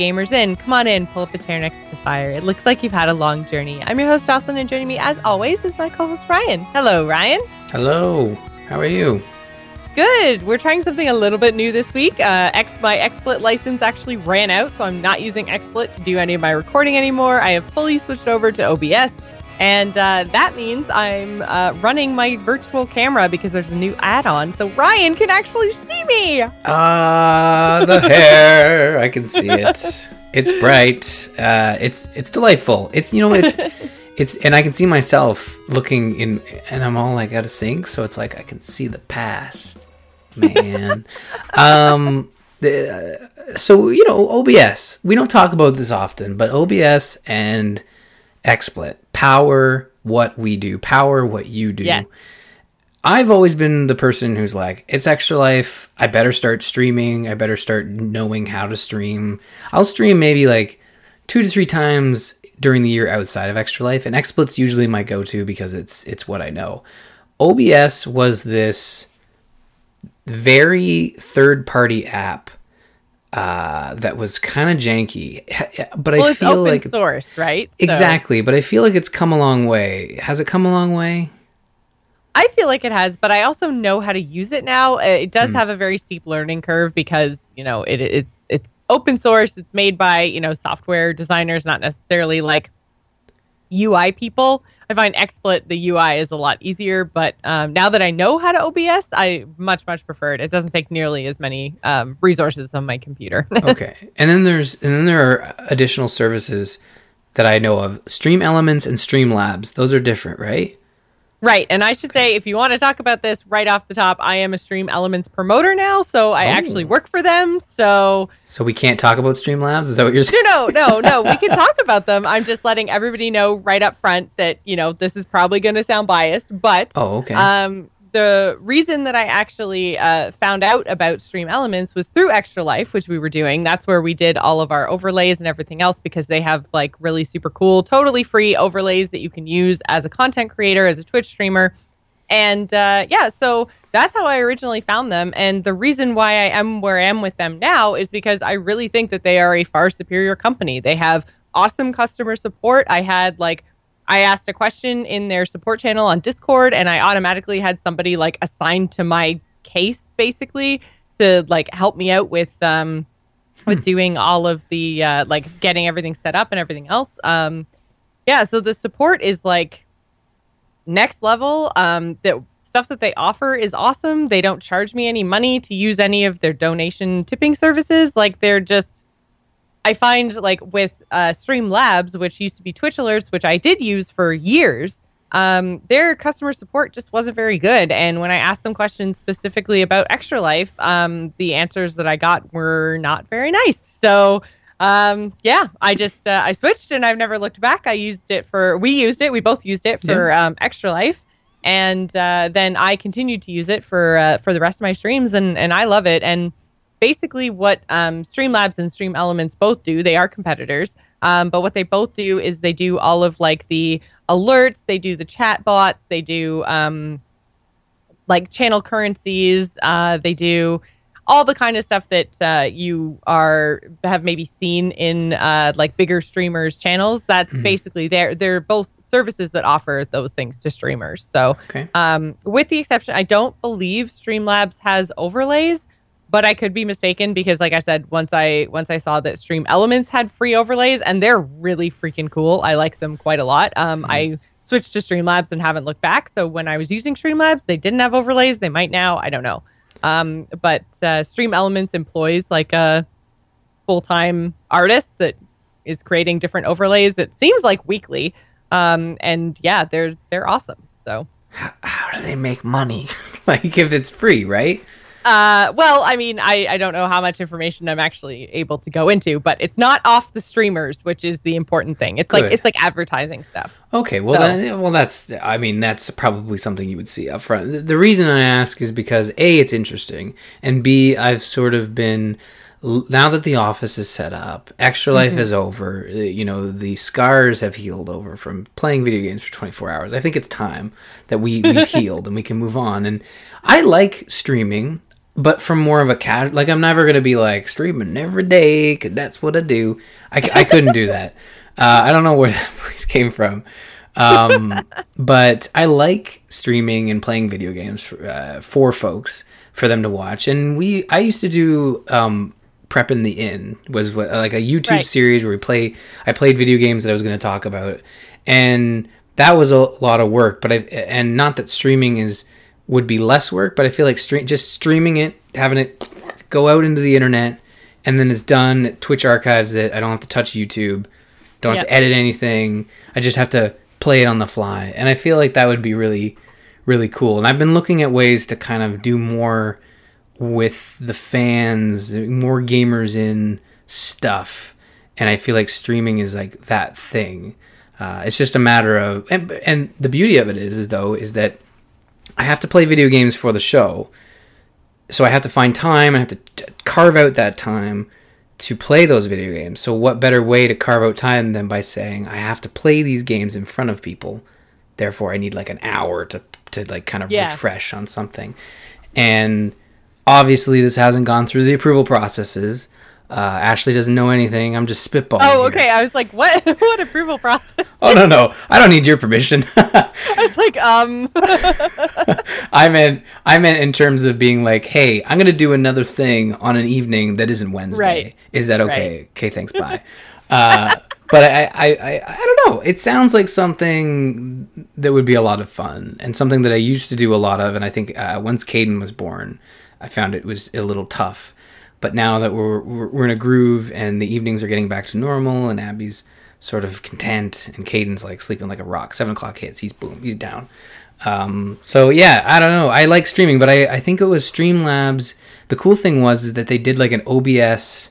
Welcome to the Gamers Inn. Come on in, pull up a chair next to the fire. It looks like you've had a long journey. I'm your host, Jocelyn, and joining me, as always, is my co host, Ryan. Hello, Ryan. Hello. How are you? Good. We're trying something a little bit new this week. Uh, X, my XSplit license actually ran out, so I'm not using XSplit to do any of my recording anymore. I have fully switched over to OBS. And uh, that means I'm uh, running my virtual camera because there's a new add-on, so Ryan can actually see me. Ah, the hair. I can see it. It's bright. Uh, it's it's delightful. It's you know it's it's and I can see myself looking in, and I'm all like out of sync. So it's like I can see the past, man. um, the, so you know OBS. We don't talk about this often, but OBS and XSplit power what we do, power what you do. Yes. I've always been the person who's like, it's extra life. I better start streaming. I better start knowing how to stream. I'll stream maybe like two to three times during the year outside of extra life, and XSplit's usually my go-to because it's it's what I know. OBS was this very third-party app uh, that was kind of janky, but well, I feel open like source, right? So- exactly. But I feel like it's come a long way. Has it come a long way? I feel like it has, but I also know how to use it now. Uh, It does Hmm. have a very steep learning curve because you know it, it's it's open source. It's made by you know software designers, not necessarily like UI people. I find XSplit the UI is a lot easier, but um, now that I know how to OBS, I much much prefer it. It doesn't take nearly as many um, resources on my computer. okay. And then there's and then there are additional services that I know of. Stream Elements and Streamlabs. Those are different, right? Right. And I should say, if you want to talk about this right off the top, I am a Stream Elements promoter now. So I Oh. actually work for them. So So we can't talk about Streamlabs. Is that what you're saying? no, no, no, no. We can talk about them. I'm just letting everybody know right up front that, you know, this is probably going to sound biased. But Oh, okay. um, the reason that I actually uh, found out about Stream Elements was through Extra Life, which we were doing. That's where we did all of our overlays and everything else because they have like really super cool, totally free overlays that you can use as a content creator, as a Twitch streamer. And uh, yeah, so that's how I originally found them. And the reason why I am where I am with them now is because I really think that they are a far superior company. They have awesome customer support. I had like I asked a question in their support channel on Discord, and I automatically had somebody like assigned to my case basically to like help me out with um with doing all of the uh, like getting everything set up and everything else. Um, yeah, so the support is like next level. Um, the stuff that they offer is awesome. They don't charge me any money to use any of their donation tipping services. Like they're just I find like with uh, Streamlabs, which used to be Twitch Alerts, which I did use for years, um, their customer support just wasn't very good. And when I asked them questions specifically about Extra Life, um, the answers that I got were not very nice. So um, yeah, I just uh, I switched and I've never looked back. I used it for we used it, we both used it for um, Extra Life. And uh, then I continued to use it for uh, for the rest of my streams, and, and I love it. And basically what um, Streamlabs and Stream Elements both do. They are competitors, um, but what they both do is they do all of like the alerts, they do the chat bots, they do um, like channel currencies, uh, they do all the kind of stuff that uh, you are have maybe seen in uh, like bigger streamers channels. That's Mhm. basically they're they're both services that offer those things to streamers. So okay. um, with the exception, I don't believe Streamlabs has overlays, but I could be mistaken because, like I said, once I once I saw that Stream Elements had free overlays, and they're really freaking cool. I like them quite a lot. Um, I switched to Streamlabs and haven't looked back. So when I was using Streamlabs, they didn't have overlays. They might now. I don't know. Um, but uh, Stream Elements employs like a full time artist that is creating different overlays. It seems like weekly. Um, and yeah, they're they're awesome. So. How, how do they make money? like if it's free, right? Uh, well, I mean, I, I don't know how much information I'm actually able to go into, but it's not off the streamers, which is the important thing. It's like it's like advertising stuff. Okay, well, So- then, well, that's. I mean, that's probably something you would see up front. The, reason I ask is because a, it's interesting, and b, I've sort of been now that the office is set up, extra life is over. uh, You know, the scars have healed over from playing video games for 24 hours. I think it's time that we we've healed and we can move on. And I like streaming. But from more of a casual, like I'm never gonna be like streaming every day because that's what I do. I, I couldn't do that. Uh, I don't know where that voice came from, um, but I like streaming and playing video games for, uh, for folks for them to watch. And we, I used to do um, prep in the inn was what, like a YouTube Right. series where we play. I played video games that I was going to talk about, and that was a lot of work. But I and not that streaming is would be less work, but I feel like just streaming it, having it go out into the internet, and then it's done. Twitch archives it. I don't have to touch YouTube. Don't have to edit anything. I just have to play it on the fly, and I feel like that would be really, really cool. And I've been looking at ways to kind of do more with the fans, more Gamers Inn stuff, and I feel like streaming is like that thing. Uh, it's just a matter of, and, and the beauty of it is, is though, is that I have to play video games for the show, so I have to find time. I have to carve out that time to play those video games. So what better way to carve out time than by saying I have to play these games in front of people. Therefore, I need like an hour to to like kind of Yeah. refresh on something. And obviously, this hasn't gone through the approval processes. Uh, Ashley doesn't know anything. I'm just spitballing. Oh, here. okay. I was like, what? what approval process? Oh no, no, I don't need your permission. I was like, um, I meant I meant in terms of being like, hey, I'm gonna do another thing on an evening that isn't Wednesday. Right. Is that okay? Okay, thanks, bye. uh, but I, I, I, I don't know. It sounds like something that would be a lot of fun and something that I used to do a lot of. And I think uh, once Caden was born, I found it was a little tough. But now that we're, we're we're in a groove and the evenings are getting back to normal and Abby's sort of content and Caden's like sleeping like a rock. Seven o'clock hits, he's boom, he's down. Um, so yeah, I don't know. I like streaming, but I, I think it was Streamlabs. The cool thing was is that they did like an OBS.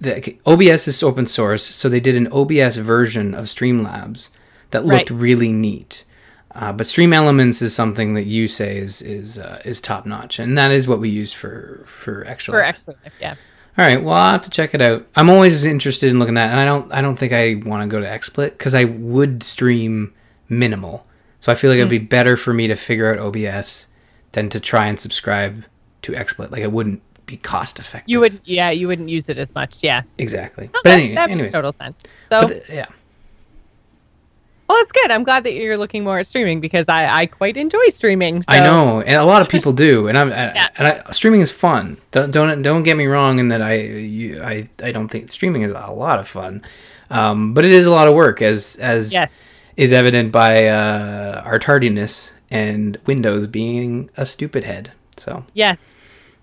The, OBS is open source, so they did an OBS version of Streamlabs that looked Right. really neat. Uh, but Stream Elements is something that you say is is uh, is top notch, and that is what we use for for extra. for Life. extra life, yeah. All right, well I'll have to check it out. I'm always interested in looking at, it, and I don't I don't think I want to go to XSplit because I would stream minimal, so I feel like it'd be better for me to figure out OBS than to try and subscribe to XSplit. Like it wouldn't be cost effective. You would, yeah, you wouldn't use it as much, yeah. exactly. No, But that, any, that makes anyways, total sense. So, but yeah, well, it's good. I'm glad that you're looking more at streaming because I, I quite enjoy streaming. So. I know, and a lot of people do, and I'm Yeah. and I, streaming is fun. Don't don't don't get me wrong in that I you, I I don't think streaming is a lot of fun, um, but it is a lot of work as as Yes. is evident by uh, our tardiness and Windows being a stupid head. So Yes.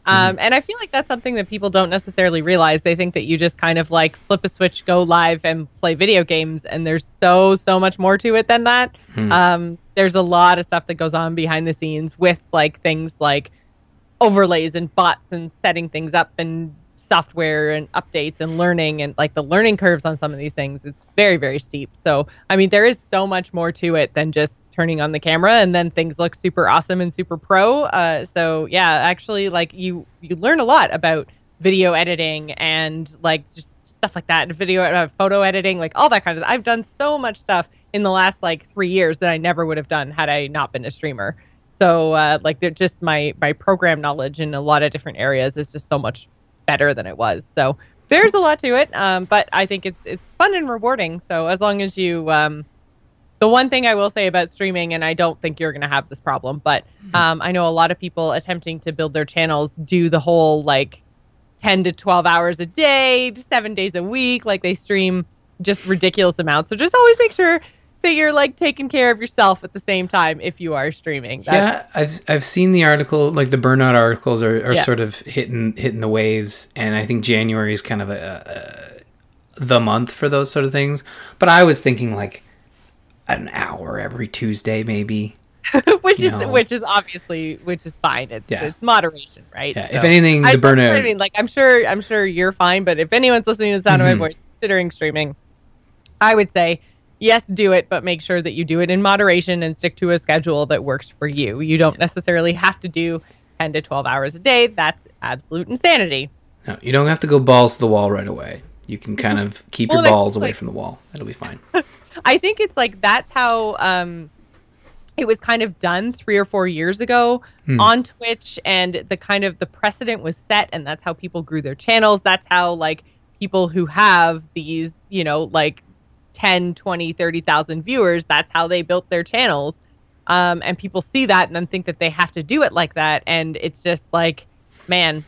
Um, and I feel like that's something that people don't necessarily realize. They think that you just kind of like flip a switch, go live, and play video games. And there's so, so much more to it than that. Hmm. Um, there's a lot of stuff that goes on behind the scenes with like things like overlays and bots and setting things up and software and updates and learning and like the learning curves on some of these things. It's very, very steep. So, I mean, there is so much more to it than just turning on the camera and then things look super awesome and super pro. Uh, so yeah, actually, like you you learn a lot about video editing and like just stuff like that, video uh, photo editing, like all that kind of. I've done so much stuff in the last like three years that I never would have done had I not been a streamer. So uh, like they're just my my program knowledge in a lot of different areas is just so much better than it was. So there's a lot to it, um, but I think it's it's fun and rewarding. So as long as you um, the one thing I will say about streaming, and I don't think you're going to have this problem, but um, I know a lot of people attempting to build their channels do the whole like 10 to 12 hours a day, seven days a week. Like they stream just ridiculous amounts. So just always make sure that you're like taking care of yourself at the same time if you are streaming. That's- yeah, I've I've seen the article, like the burnout articles are, are Yeah. sort of hitting hitting the waves, and I think January is kind of a, a the month for those sort of things. But I was thinking like an hour every Tuesday, maybe. which is No. which is obviously which is fine. It's Yeah. it's moderation, right? Yeah, if anything, the I, burnout. I mean, like I'm sure I'm sure you're fine, but if anyone's listening to the sound Mhm. of my voice considering streaming, I would say yes, do it, but make sure that you do it in moderation and stick to a schedule that works for you. You don't necessarily have to do 10 to 12 hours a day. That's absolute insanity. No, you don't have to go balls to the wall right away. You can kind of keep Well, your balls away like- from the wall. It'll be fine. I think it's like that's how um it was kind of done three or four years ago Hmm. on Twitch, and the kind of the precedent was set, and that's how people grew their channels. That's how like people who have these, you know, like 10, 20, 30,000 viewers, that's how they built their channels. Um, and people see that and then think that they have to do it like that. And it's just like, man,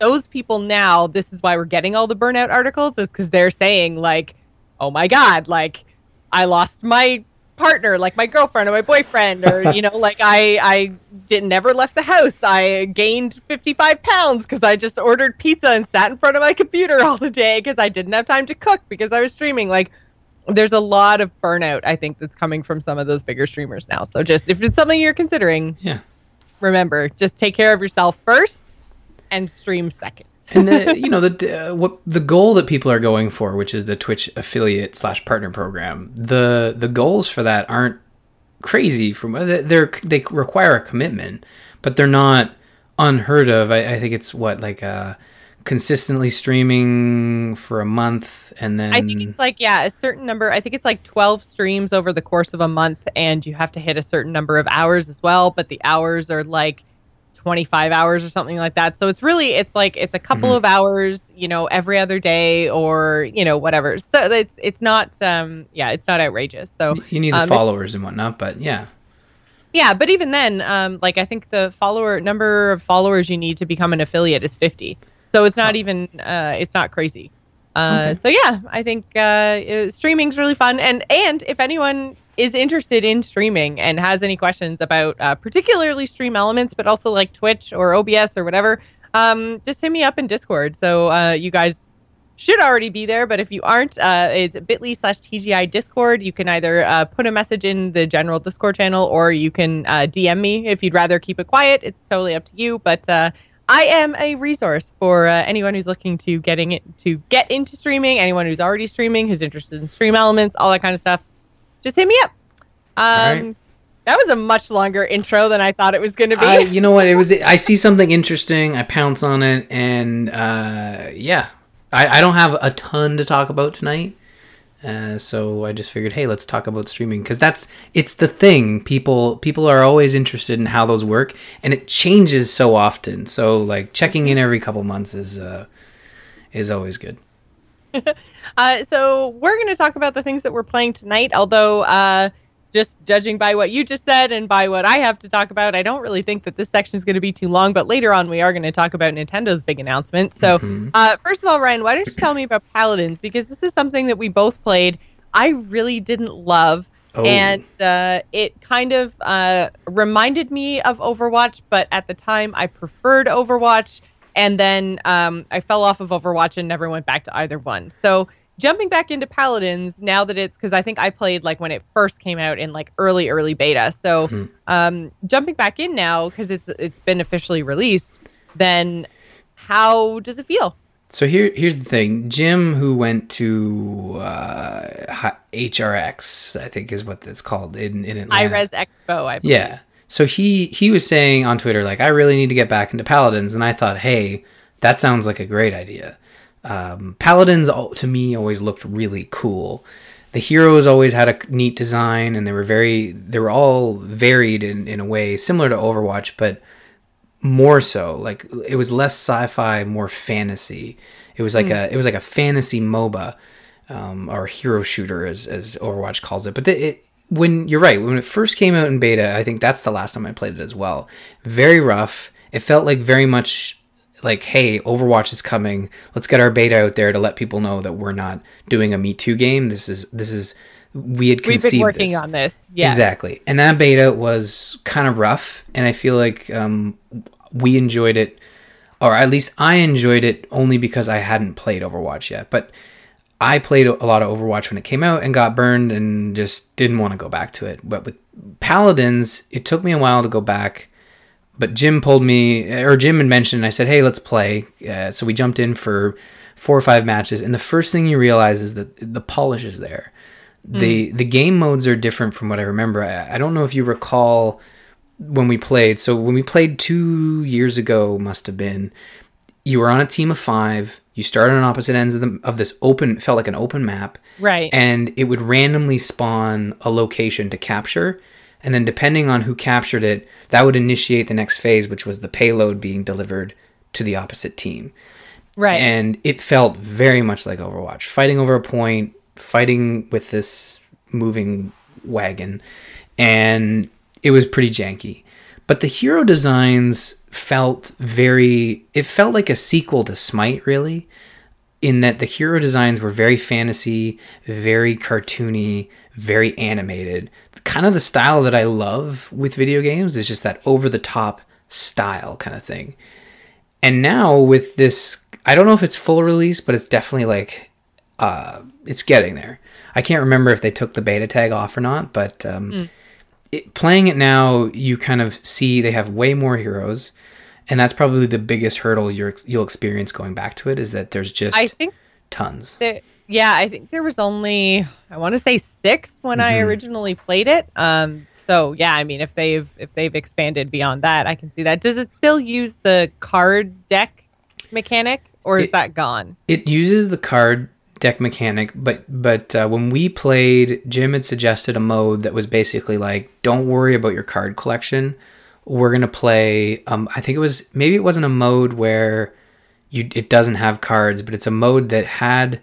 those people now, this is why we're getting all the burnout articles, is because they're saying, like, oh my God, like, I lost my partner, like my girlfriend or my boyfriend, or, you know, like I, I didn't never left the house. I gained 55 pounds because I just ordered pizza and sat in front of my computer all the day because I didn't have time to cook because I was streaming. Like, there's a lot of burnout, I think, that's coming from some of those bigger streamers now. So just if it's something you're considering, Yeah. remember, just take care of yourself first and stream second. And the you know the uh, what the goal that people are going for, which is the Twitch affiliate slash partner program. The the goals for that aren't crazy. From they're they require a commitment, but they're not unheard of. I, I think it's what like uh, consistently streaming for a month, and then I think it's like yeah, a certain number. I think it's like 12 streams over the course of a month, and you have to hit a certain number of hours as well. But the hours are like 25 hours or something like that. So it's really it's like it's a couple Mhm. of hours, you know, every other day or you know whatever. So it's it's not um yeah, it's not outrageous. So you need the um, followers and whatnot. But yeah, Yeah, but even then, um, like I think the follower number of followers you need to become an affiliate is 50. So it's not even uh, it's not crazy. Uh, Okay. So yeah, I think uh, uh, streaming's really fun, and and if anyone is interested in streaming and has any questions about uh, particularly stream elements, but also like Twitch or OBS or whatever, um, just hit me up in Discord. So uh, you guys should already be there, but if you aren't, uh, it's bit.ly slash TGI Discord. You can either uh, put a message in the general Discord channel or you can uh, DM me if you'd rather keep it quiet. It's totally up to you. But uh, I am a resource for uh, anyone who's looking to getting it to get into streaming, anyone who's already streaming, who's interested in stream elements, all that kind of stuff. Just hit me up. Um, right. That was a much longer intro than I thought it was going to be. I, you know what? It was. I see something interesting. I pounce on it, and uh, yeah, I, I don't have a ton to talk about tonight. Uh, so I just figured, hey, let's talk about streaming because that's it's the thing. People people are always interested in how those work, and it changes so often. So like checking in every couple months is uh, is always good. Uh, so we're going to talk about the things that we're playing tonight. Although, uh, just judging by what you just said and by what I have to talk about, I don't really think that this section is going to be too long. But later on, we are going to talk about Nintendo's big announcement. So, Mhm. uh, first of all, Ryan, why don't you tell me about Paladins? Because this is something that we both played. I really didn't love. Oh. And uh, it kind of uh, reminded me of Overwatch, but at the time I preferred Overwatch. And then um, I fell off of Overwatch and never went back to either one. So jumping back into Paladins now that it's because I think I played like when it first came out in like early early beta. So Mhm. um, jumping back in now because it's it's been officially released. Then how does it feel? So here, here's the thing. Jim, who went to uh, HRX, I think is what it's called in in Atlanta. Hi-Rez Expo, I believe. Yeah. So he he was saying on Twitter like I really need to get back into Paladins, and I thought, hey, that sounds like a great idea. Um, Paladins to me always looked really cool. The heroes always had a neat design, and they were very they were all varied in in a way similar to Overwatch, but more so like it was less sci-fi, more fantasy. It was like a it was like a fantasy MOBA um, or hero shooter as as Overwatch calls it. But the, it when you're right when it first came out in beta, I think that's the last time I played it as well. Very rough. It felt like very much like hey overwatch is coming let's get our beta out there to let people know that we're not doing a me too game this is this is we had conceived We've been working this. on this. Yeah. Exactly. And that beta was kind of rough. And I feel like um, we enjoyed it, or at least I enjoyed it only because I hadn't played Overwatch yet. But I played a lot of Overwatch when it came out and got burned and just didn't want to go back to it. But with Paladins, it took me a while to go back. But Jim pulled me, or Jim had mentioned, and I said, hey, let's play. Uh, so we jumped in for four or five matches. And the first thing you realize is that the polish is there the the game modes are different from what I remember. I, I don't know if you recall when we played. So when we played two years ago, must have been you were on a team of five. You started on opposite ends of the of this open felt like an open map, Right. and it would randomly spawn a location to capture. And then depending on who captured it, that would initiate the next phase, which was the payload being delivered to the opposite team. Right. And it felt very much like Overwatch, fighting over a point, fighting with this moving wagon, and it was pretty janky. But the hero designs felt very it felt like a sequel to Smite really in that the hero designs were very fantasy, very cartoony, very animated. Kind of the style that I love with video games is just that over the top style kind of thing. And now with this, I don't know if it's full release, but it's definitely like uh, it's getting there. I can't remember if they took the beta tag off or not, but um, mm. it, playing it now, you kind of see they have way more heroes and that's probably the biggest hurdle you will experience going back to it is that there's just I think tons. Yeah, I think there was only I want to say six when mm-hmm. I originally played it. Um, so yeah, I mean, if they've if they've expanded beyond that, I can see that. Does it still use the card deck mechanic, or is it, that gone? It uses the card deck mechanic, but but uh, when we played, Jim had suggested a mode that was basically like, don't worry about your card collection we're gonna play. Um, I think it was maybe it wasn't a mode where you it doesn't have cards, but it's a mode that had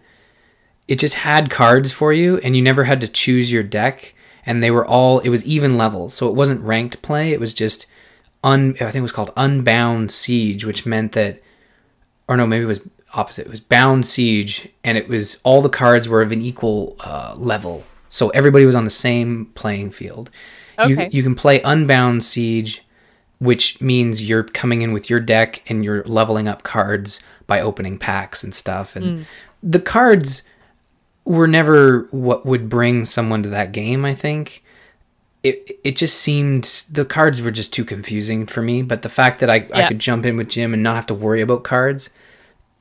it just had cards for you, and you never had to choose your deck, and they were all it was even levels, so it wasn't ranked play. It was just un. I think it was called Unbound Siege, which meant that, or no, maybe it was opposite. It was Bound Siege, and it was all the cards were of an equal uh, level, so everybody was on the same playing field. Okay. You, you can play Unbound Siege which means you're coming in with your deck and you're leveling up cards by opening packs and stuff. And mm. the cards were never what would bring someone to that game, I think. It it just seemed the cards were just too confusing for me. But the fact that I, yeah. I could jump in with Jim and not have to worry about cards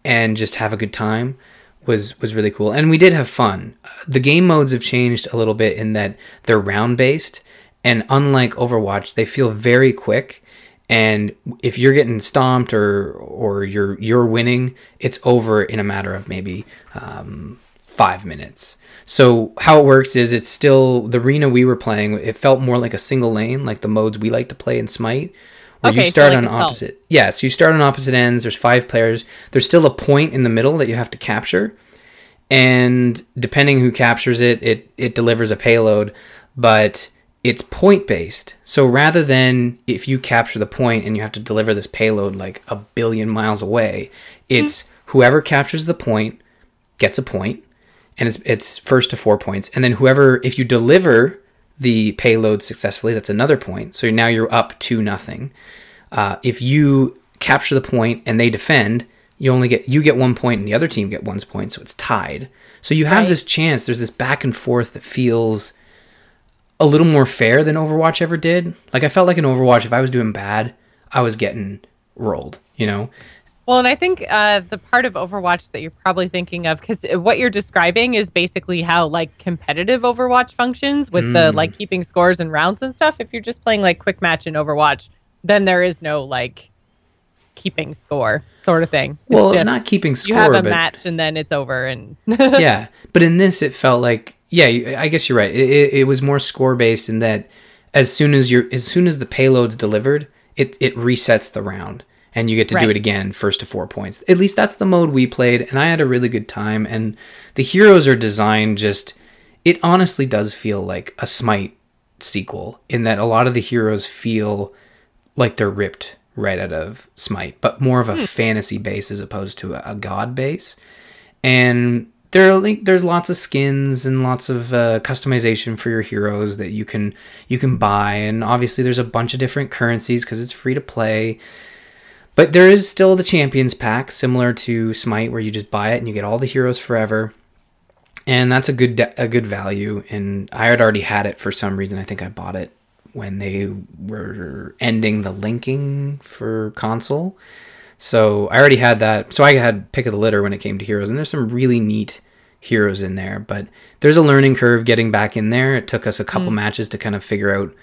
and just have a good time was was really cool. And we did have fun. The game modes have changed a little bit in that they're round based and unlike Overwatch, they feel very quick and if you're getting stomped or or you're you're winning, it's over in a matter of maybe um, five minutes. So how it works is it's still the arena we were playing. It felt more like a single lane, like the modes we like to play in Smite, where okay, you start so like on opposite. Yes, yeah, so you start on opposite ends. There's five players. There's still a point in the middle that you have to capture, and depending who captures it, it it delivers a payload. But it's point based. So rather than if you capture the point and you have to deliver this payload like a billion miles away, it's mm-hmm. whoever captures the point gets a point, and it's it's first to four points, and then whoever if you deliver the payload successfully, that's another point. So now you're up to nothing. Uh, if you capture the point and they defend, you only get you get one point and the other team get one point, so it's tied. So you have right. this chance. There's this back and forth that feels a little more fair than Overwatch ever did. Like I felt like in Overwatch, if I was doing bad, I was getting rolled. You know. Well, and I think uh, the part of Overwatch that you're probably thinking of, because what you're describing is basically how like competitive Overwatch functions with mm. the like keeping scores and rounds and stuff. If you're just playing like quick match in Overwatch, then there is no like keeping score sort of thing. It's well, just, not keeping score. You have a but... match and then it's over. And yeah, but in this, it felt like yeah, I guess you're right. It, it, it was more score based in that as soon as you're as soon as the payload's delivered, it it resets the round and you get to right. do it again first to four points. At least that's the mode we played, and I had a really good time. And the heroes are designed just it honestly does feel like a Smite sequel in that a lot of the heroes feel like they're ripped right out of Smite, but more of a hmm. fantasy base as opposed to a, a god base. And there are like there's lots of skins and lots of uh, customization for your heroes that you can you can buy and obviously there's a bunch of different currencies because it's free to play but there is still the champions pack similar to smite where you just buy it and you get all the heroes forever and that's a good de- a good value and i had already had it for some reason i think i bought it when they were ending the linking for console so I already had that. So I had pick of the litter when it came to heroes, and there's some really neat heroes in there. But there's a learning curve getting back in there. It took us a couple mm. matches to kind of figure out.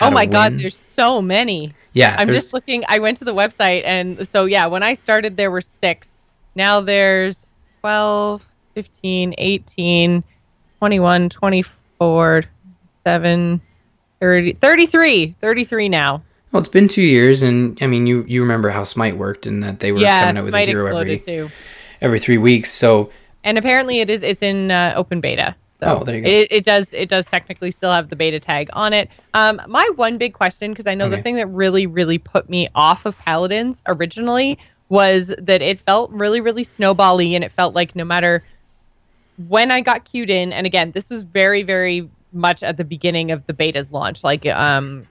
Oh my god, there's so many. Yeah, I'm just looking. I went to the website, and so yeah, when I started, there were six. Now there's 12, 15, 18, 21, 24, 7, 30, 33, 33 now. Well, it's been two years, and I mean, you you remember how Smite worked, and that they were yeah, coming out with a Smite every exploded too. every three weeks. So And apparently, it is it's in uh, open beta. So Oh, there you go. It, it does it does technically still have the beta tag on it. Um, my one big question, because I know Okay. the thing that really really put me off of Paladins originally was that it felt really really snowbally, and it felt like no matter when I got queued in, and again, this was very very much at the beginning of the beta's launch, like um.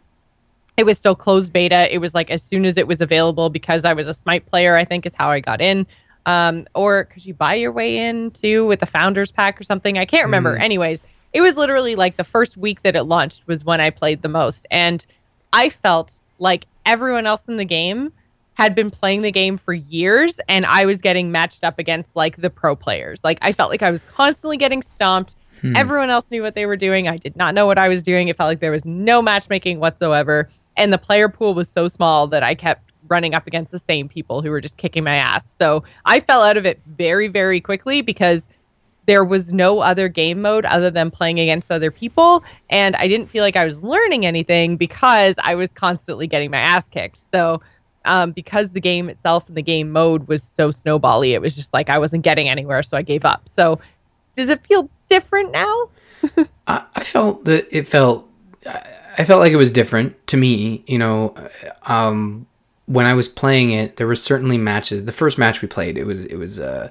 It was still closed beta. It was like as soon as it was available because I was a Smite player, I think is how I got in um, or could you buy your way in too with the founders pack or something? I can't remember. Mm. Anyways, it was literally like the first week that it launched was when I played the most, and I felt like everyone else in the game had been playing the game for years, and I was getting matched up against like the pro players. Like I felt like I was constantly getting stomped. Hmm. Everyone else knew what they were doing. I did not know what I was doing. It felt like there was no matchmaking whatsoever. And the player pool was so small that I kept running up against the same people who were just kicking my ass. So I fell out of it very, very quickly because there was no other game mode other than playing against other people. And I didn't feel like I was learning anything because I was constantly getting my ass kicked. So um, because the game itself and the game mode was so snowbally, it was just like I wasn't getting anywhere. So I gave up. So does it feel different now? I, I felt that it felt I felt like it was different to me. You know, um, when I was playing it, there were certainly matches. The first match we played, it was it was uh,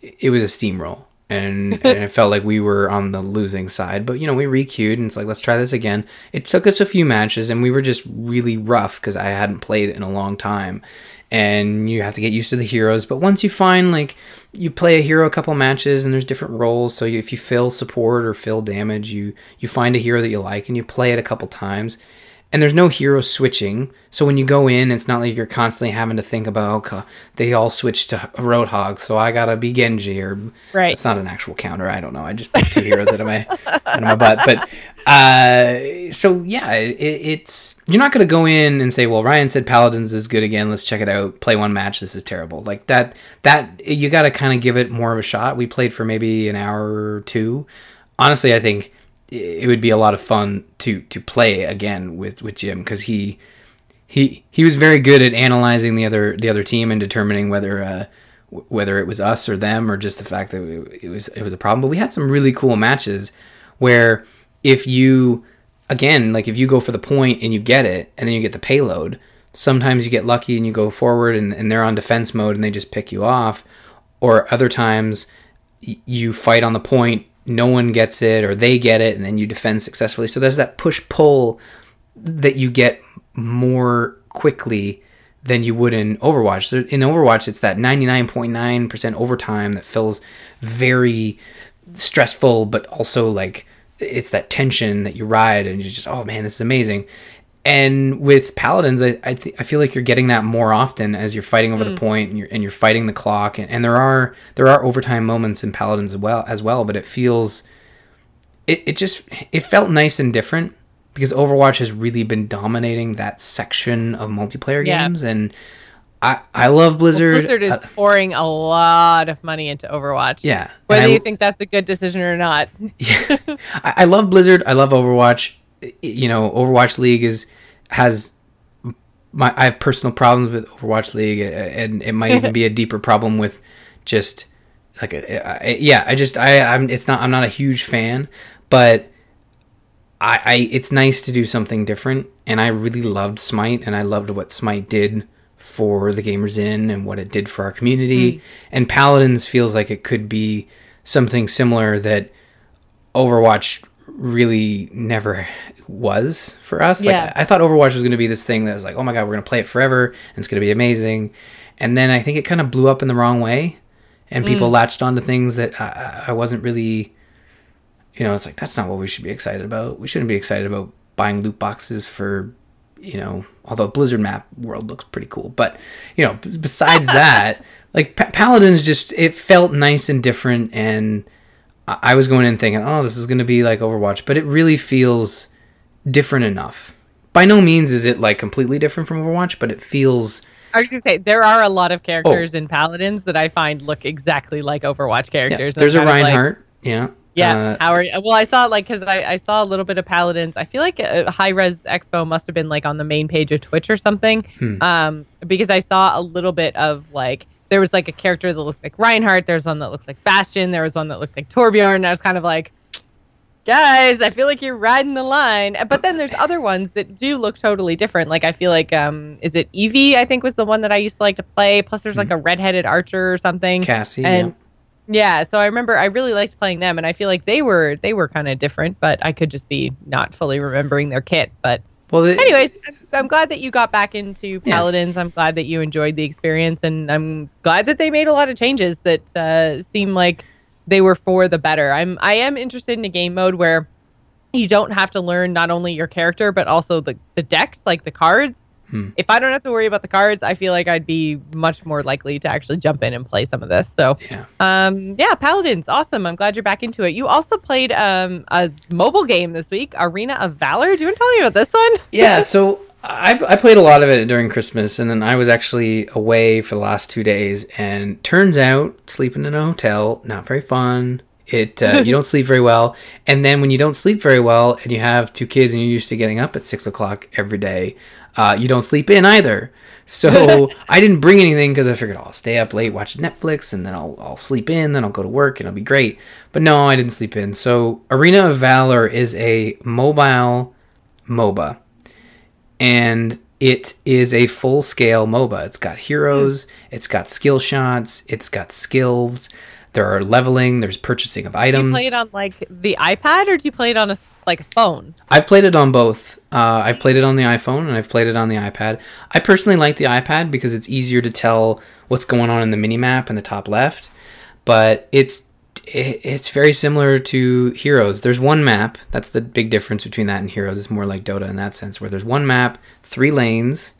it was a steamroll, and and it felt like we were on the losing side. But you know, we requeued, and it's like let's try this again. It took us a few matches, and we were just really rough because I hadn't played in a long time. And you have to get used to the heroes. But once you find like you play a hero a couple matches and there's different roles so you, if you fill support or fill damage you you find a hero that you like and you play it a couple times and there's no hero switching. So when you go in it's not like you're constantly having to think about okay, they all switched to roadhog so i gotta be genji or Right. it's not an actual counter i don't know. I just put two heroes out of my out of my butt. But uh so yeah it, it's you're not gonna go in and say well ryan said paladins is good again let's check it out. Play one match this is terrible. Like that that you gotta kind of give it more of a shot. We played for maybe an hour or two. Honestly i think it would be a lot of fun to to play again with with jim because he he he was very good at analyzing the other the other team and determining whether uh, whether it was us or them or just the fact that it was it was a problem. But we had some really cool matches where if you again like if you go for the point and you get it and then you get the payload, sometimes you get lucky and you go forward and, and they're on defense mode and they just pick you off, or other times you fight on the point. No one gets it, or they get it, and then you defend successfully. So there's that push pull that you get more quickly than you would in Overwatch. In Overwatch, it's that 99.9% overtime that feels very stressful, but also like it's that tension that you ride and you're just, oh man, this is amazing. And with Paladins, I I, th- I feel like you're getting that more often as you're fighting over the point and you're and you're fighting the clock. And, and there are there are overtime moments in Paladins as well as well, but it feels it, it just it felt nice and different because Overwatch has really been dominating that section of multiplayer Yeah. games and I I love Blizzard. Blizzard is Uh, pouring a lot of money into Overwatch. yeah. Whether I- you think that's a good decision or not. yeah. I, I love Blizzard. I love Overwatch. You know, Overwatch League is has my I have personal problems with Overwatch League, and it might even be a deeper problem with just like a, I- yeah. I just I I'm it's not I'm not a huge fan, but I, I it's nice to do something different, and I really loved Smite, and I loved what Smite did for the Gamers Inn and what it did for our community. Hmm. And Paladins feels like it could be something similar that Overwatch really never was for us. Yeah. Like I thought Overwatch was going to be this thing that was like, oh my god, we're going to play it forever and it's going to be amazing. And then I think it kind of blew up in the wrong way, and people mm. latched onto things that I, I I wasn't really. You know, it's like that's not what we should be excited about. We shouldn't be excited about buying loot boxes for, you know, although Blizzard map world looks pretty cool. But you know, besides that, like pa- Paladins just it felt nice and different, and I I was going in thinking, oh, this is going to be like Overwatch, but it really feels different enough. By no means is it like completely different from Overwatch, but it feels I was gonna say there are a lot of characters Oh. in Paladins that I find look exactly like Overwatch yeah. characters. There's a of like, Reinhardt, yeah. Yeah, Uh, how are you? Well, I saw like because I, I saw a little bit of Paladins. I feel like uh, Hi-Rez Expo must have been like on the main page of Twitch or something. Hmm. Um, because I saw a little bit of like there was like a character that looked like Reinhardt. There's one that looked like Bastion. There was one that looked like Torbjorn. And I was kind of like, guys, I feel like you're riding the line. Uh, But then there's other ones that do look totally different. Like I feel like um, is it Evie? I think was the one that I used to like to play. Plus there's like a redheaded archer or something. Cassie. And yeah. yeah, so I remember I really liked playing them, and I feel like they were they were kind of different, but I could just be not fully remembering their kit. But Well, the, anyways, I'm, glad that you got back into Yeah. Paladins. I'm glad that you enjoyed the experience, and I'm glad that they made a lot of changes that uh, seem like they were for the better. I'm I am interested in a game mode where you don't have to learn not only your character but also the the decks, like the cards. Hmm. If I don't have to worry about the cards, I feel like I'd be much more likely to actually jump in and play some of this. So yeah. um, yeah, Paladins, awesome. I'm glad you're back into it. You also played um a mobile game this week, Arena of Valor. Do you want to tell me about this one? yeah, so I, I played a lot of it during Christmas, and then I was actually away for the last two days. And turns out, sleeping in a hotel not very fun. It uh, you don't sleep very well, and then when you don't sleep very well, and you have two kids, and you're used to getting up at six o'clock every day, uh, you don't sleep in either. So I didn't bring anything because I figured I'll stay up late, watch Netflix, and then I'll I'll sleep in. Then I'll go to work, and it'll be great. But no, I didn't sleep in. So Arena of Valor is a mobile MOBA and it is a full scale MOBA. It's got heroes, it's got skill shots, it's got skills. There are leveling, there's purchasing of items. Do you play it on like the iPad or do you play it on a like a phone? I've played it on both. Uh, I've played it on the iPhone and I've played it on the iPad. I personally like the iPad because it's easier to tell what's going on in the mini map in the top left. But it's it, it's very similar to Heroes. There's one map. That's the big difference between that and Heroes. It's more like Dota in that sense, where there's one map, three lanes.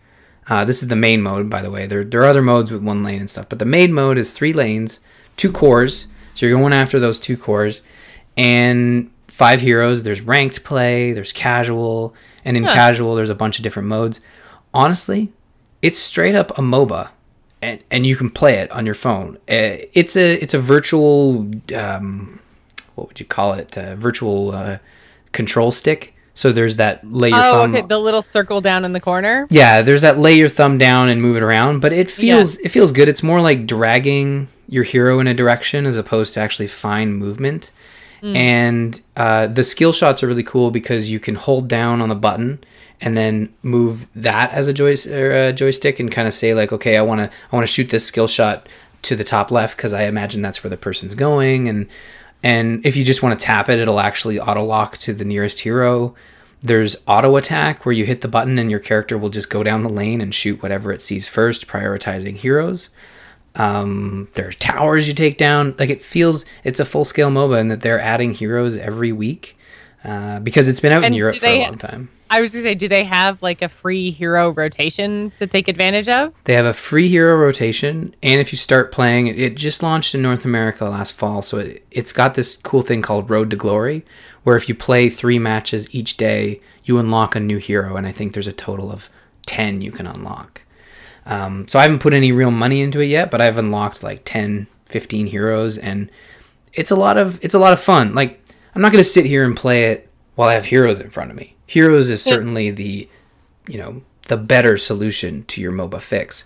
Uh, this is the main mode, by the way. There, there are other modes with one lane and stuff, but the main mode is three lanes, two cores. So you're going after those two cores, and five heroes. There's ranked play, there's casual, and in Huh. casual there's a bunch of different modes. Honestly, it's straight up a MOBA, and and you can play it on your phone. Uh, It's a it's a virtual um, what would you call it? A virtual uh, control stick. So there's that lay your Oh, thumb. okay, the little circle down in the corner. Yeah, there's that lay your thumb down and move it around, but it feels it feels good. It's more like dragging your hero in a direction as opposed to actually fine movement. And uh, the skill shots are really cool because you can hold down on the button and then move that as a joy or a joystick and kind of say like, okay, I want to I want to shoot this skill shot to the top left because I imagine that's where the person's going and and if you just want to tap it, it'll actually auto lock to the nearest hero. There's auto attack where you hit the button and your character will just go down the lane and shoot whatever it sees first, prioritizing heroes. Um, there's towers you take down. Like it feels it's a full scale MOBA and that they're adding heroes every week uh, because it's been out in Europe for a long time. I was gonna say, do they have like a free hero rotation to take advantage of? They have a free hero rotation, and if you start playing, it, it just launched in North America last fall, so it, it's got this cool thing called Road to Glory, where if you play three matches each day, you unlock a new hero, and I think there's a total of 10 you can unlock. Um, so I haven't put any real money into it yet, but I've unlocked like 10, 15 heroes, and it's a lot of it's a lot of fun. Like I'm not going to sit here and play it while I have heroes in front of me. Heroes is certainly the you know the better solution to your MOBA fix.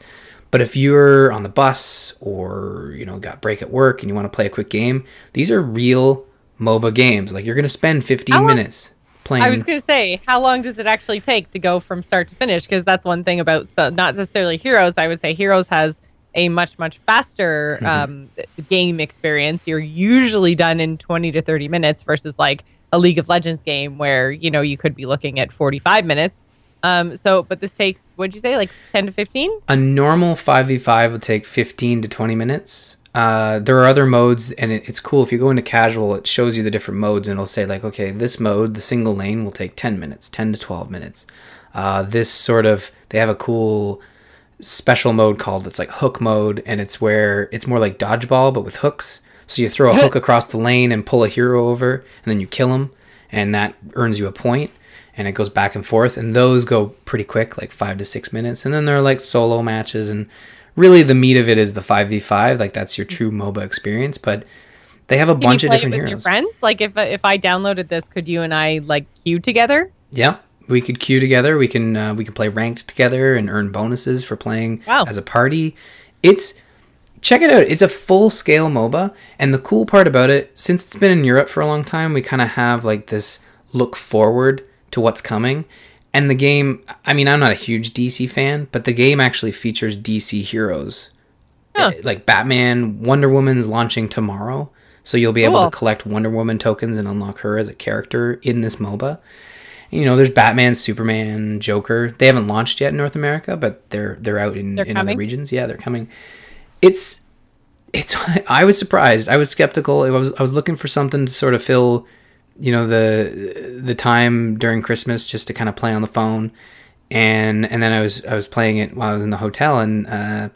But if you're on the bus or you know got break at work and you want to play a quick game, these are real MOBA games. Like you're going to spend 15 long- minutes playing. I was gonna say, how long does it actually take to go from start to finish? Because that's one thing about so not necessarily Heroes. I would say Heroes has a much much faster Mhm. um, game experience. You're usually done in 20 to 30 minutes versus like a League of Legends game where you know you could be looking at 45 minutes. Um, so, but this takes what'd you say, like 10 to 15? a normal 5v5 would take 15 to 20 minutes. Uh, there are other modes, and it, it's cool. If you go into casual, it shows you the different modes, and it'll say, like, okay, this mode, the single lane, will take 10 minutes, 10 to 12 minutes. Uh, this sort of, they have a cool special mode called, it's like hook mode, and it's where it's more like dodgeball, but with hooks. So you throw a hook across the lane and pull a hero over, and then you kill him, and that earns you a point and it goes back and forth and those go pretty quick like five to six minutes and then there are like solo matches and really the meat of it is the 5v5 like that's your true moba experience but They have a Can bunch of different heroes. your friends? Like if if I downloaded this, could you and I like queue together? Yeah, we could queue together. We can uh, we can play ranked together and earn bonuses for playing Wow. as a party. It's check it out. It's a full scale MOBA, and the cool part about it, since it's been in Europe for a long time, we kind of have like this look forward to what's coming. And the game, I mean, I'm not a huge DC fan, but the game actually features DC heroes. Huh. Uh, Like Batman, Wonder Woman's launching tomorrow. So you'll be able to collect Wonder Woman tokens and unlock her as a character in this MOBA. You know, there's Batman, Superman, Joker. They haven't launched yet in North America, but they're they're out in, They're in other regions. Yeah, they're coming. It's it's I was surprised. I was skeptical. I was I was looking for something to sort of fill, you know, the the time during Christmas just to kind of play on the phone. And and then I was I was playing it while I was in the hotel and uh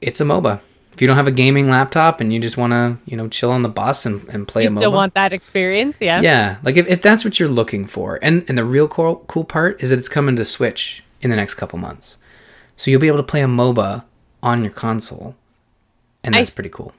it's a MOBA. If you don't have a gaming laptop and you just want to, you know, chill on the bus and, and play You a MOBA. still want that experience? Yeah. Yeah, like if, if that's what you're looking for, and and the real cool cool part is that it's coming to Switch in the next couple months, so you'll be able to play a MOBA on your console, and I- that's pretty cool.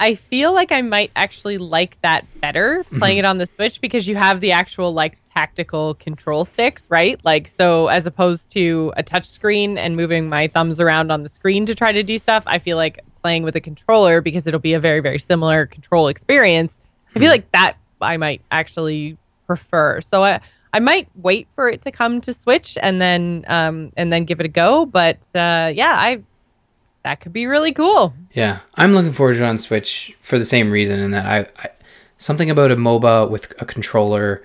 I feel like I might actually like that better playing Mm-hmm. it on the Switch because you have the actual like tactical control sticks, right? Like so as opposed to a touch screen and moving my thumbs around on the screen to try to do stuff, I feel like playing with a controller because it'll be a very very similar control experience. I feel like that I might actually prefer. So I I might wait for it to come to Switch and then um and then give it a go, but uh yeah, I that could be really cool. Yeah, I'm looking forward to it on Switch for the same reason, in that I, I something about a MOBA with a controller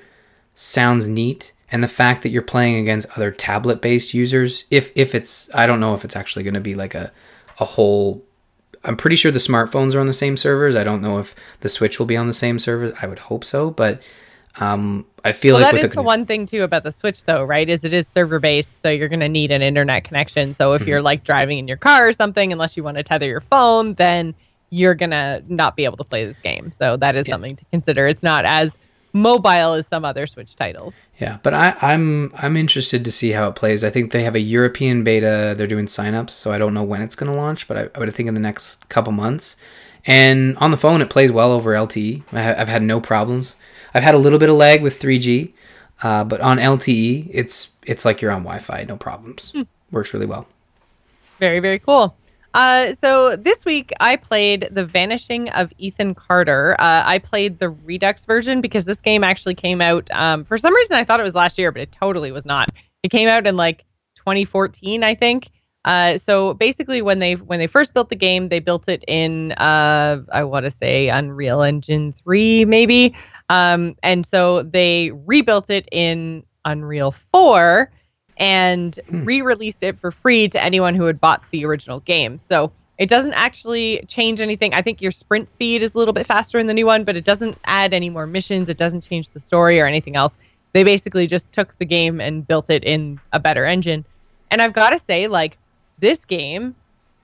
sounds neat, and the fact that you're playing against other tablet-based users. If if it's, I don't know if it's actually going to be like a a whole. I'm pretty sure the smartphones are on the same servers. I don't know if the Switch will be on the same servers. I would hope so, but um, I feel Well, like that with the, the one thing too about the Switch, though, right? Is it is server based, so you're going to need an internet connection. So if Mm-hmm. you're like driving in your car or something, unless you want to tether your phone, then you're gonna not be able to play this game. So that is Yeah. something to consider. It's not as mobile as some other Switch titles. Yeah, but I, I'm I'm interested to see how it plays. I think they have a European beta. They're doing signups, so I don't know when it's going to launch, but I, I would think in the next couple months. And on the phone, it plays well over LTE. I ha- I've had no problems. I've had a little bit of lag with 3G, uh, but on LTE, it's it's like you're on Wi-Fi, no problems. Works really well. Very, very cool. Uh, so this week I played The Vanishing of Ethan Carter. Uh, I played the Redux version because this game actually came out. Um, for some reason, I thought it was last year, but it totally was not. It came out in like 2014, I think. Uh, so basically, when they when they first built the game, they built it in uh, I want to say Unreal Engine three, maybe. Um, and so they rebuilt it in Unreal four and Hmm. re-released it for free to anyone who had bought the original game. So it doesn't actually change anything. I think your sprint speed is a little bit faster in the new one, but it doesn't add any more missions. It doesn't change the story or anything else. They basically just took the game and built it in a better engine. And I've got to say, like, this game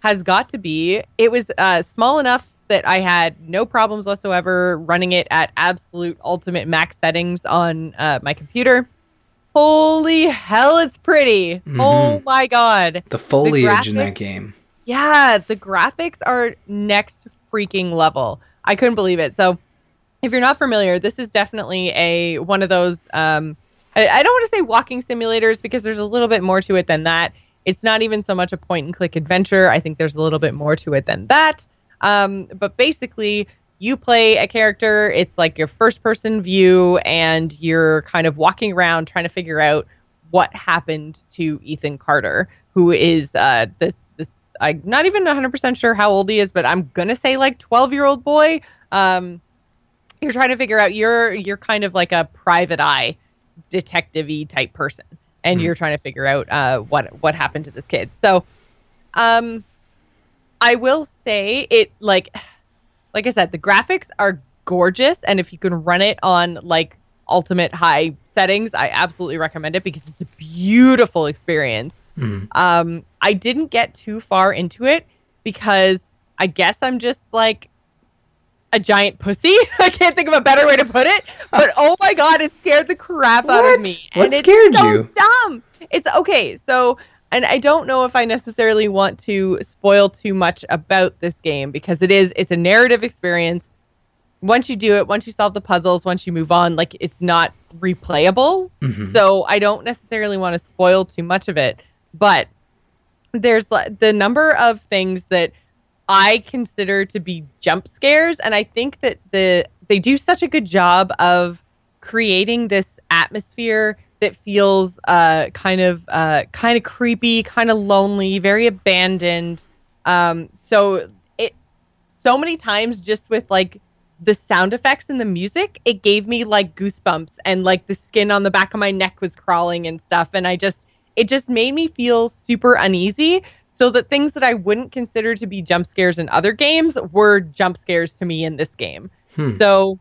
has got to be, it was uh, small enough that I had no problems whatsoever running it at absolute ultimate max settings on uh, my computer. Holy hell, it's pretty. Mhm. Oh my god. The foliage in that game. Yeah, the graphics are next freaking level. I couldn't believe it. So, if you're not familiar, this is definitely a one of those. Um, I, I don't want to say walking simulators because there's a little bit more to it than that. It's not even so much a point and click adventure. I think there's a little bit more to it than that. Um, but basically, you play a character. It's like your first person view, and you're kind of walking around trying to figure out what happened to Ethan Carter, who is uh, this this I'm not even 100% sure how old he is, but I'm gonna say like 12 year old boy. Um, you're trying to figure out you're you're kind of like a private eye detective-y type person, and Mhm. you're trying to figure out uh, what what happened to this kid. So, um, I will say it like like I said, the graphics are gorgeous, and if you can run it on like ultimate high settings, I absolutely recommend it because it's a beautiful experience. Mm. Um, I didn't get too far into it because I guess I'm just like a giant pussy. I can't think of a better way to put it. But oh my god, it scared the crap out of me. What and it's scared so you? Dumb. It's okay. So, and I don't know if I necessarily want to spoil too much about this game because it is it's a narrative experience. once you do it, once you solve the puzzles, once you move on, like it's not replayable. Mhm. So I don't necessarily want to spoil too much of it, but there's the number of things that I consider to be jump scares, and I think that the they do such a good job of creating this atmosphere that feels uh, kind of uh, kind of creepy, kind of lonely, very abandoned. Um, so it so many times just with like the sound effects and the music, it gave me like goosebumps and like the skin on the back of my neck was crawling and stuff, and I just it just made me feel super uneasy. So that things that I wouldn't consider to be jump scares in other games were jump scares to me in this game. Hmm. So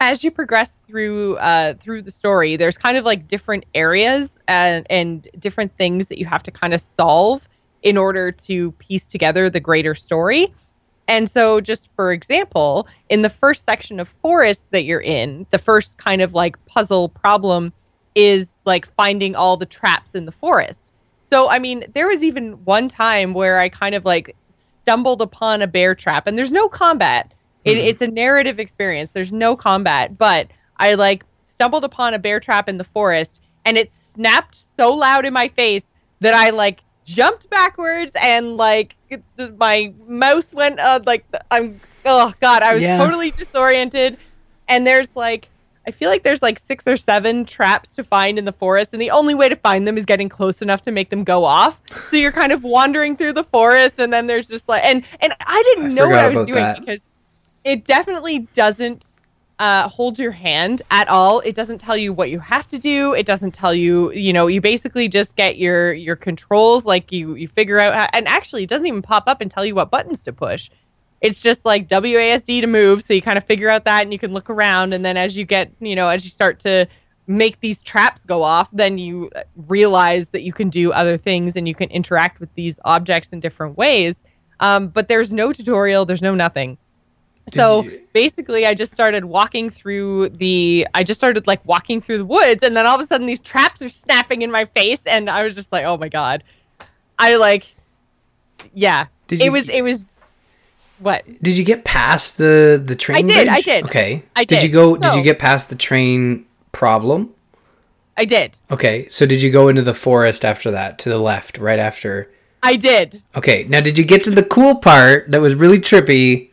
as you progress through uh, through the story, there's kind of like different areas and and different things that you have to kind of solve in order to piece together the greater story. And so, just for example, in the first section of forest that you're in, the first kind of like puzzle problem is like finding all the traps in the forest. So, I mean, there was even one time where I kind of like stumbled upon a bear trap, and there's no combat. It, Mhm. It's a narrative experience. There's no combat, but I like stumbled upon a bear trap in the forest, and it snapped so loud in my face that I like jumped backwards and like it- my mouse went uh, like I'm oh god I was Yeah. totally disoriented and there's like I feel like there's like six or seven traps to find in the forest and the only way to find them is getting close enough to make them go off so you're kind of wandering through the forest and then there's just like and and I didn't I know what I was doing that. because it definitely doesn't uh, hold your hand at all. It doesn't tell you what you have to do. It doesn't tell you, you know, you basically just get your your controls. Like you you figure out, how, and actually, it doesn't even pop up and tell you what buttons to push. It's just like WASD to move. So you kind of figure out that, and you can look around. And then as you get, you know, as you start to make these traps go off, then you uh, realize that you can do other things and you can interact with these objects in different ways. Um, but there's no tutorial. There's no nothing. So you- basically I just started walking through the I just started like walking through the woods and then all of a sudden these traps are snapping in my face and I was just like, "Oh my god." I like yeah. Did it you- was it was what? Did you get past the the train? I did, I did. Okay. I Did did. you go? Did you get past the train problem? I did. Okay. So did you go into the forest after that to the left, right after? I did. Okay. Now, did you get to the cool part that was really trippy?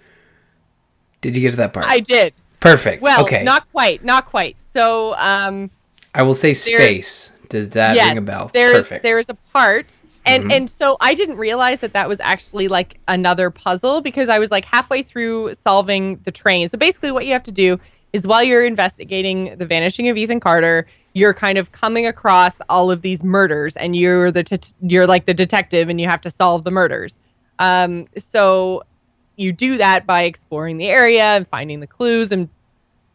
Did you get to that part? I did. Perfect. Well, okay. not quite, not quite. So, um I will say space. Does that yes, ring a bell? There's Perfect. there's a part and Mhm. and so I didn't realize that that was actually like another puzzle because I was like halfway through solving the train. So basically what you have to do is while you're investigating the vanishing of Ethan Carter, you're kind of coming across all of these murders and you're the det- you're like the detective and you have to solve the murders. Um so you do that by exploring the area and finding the clues and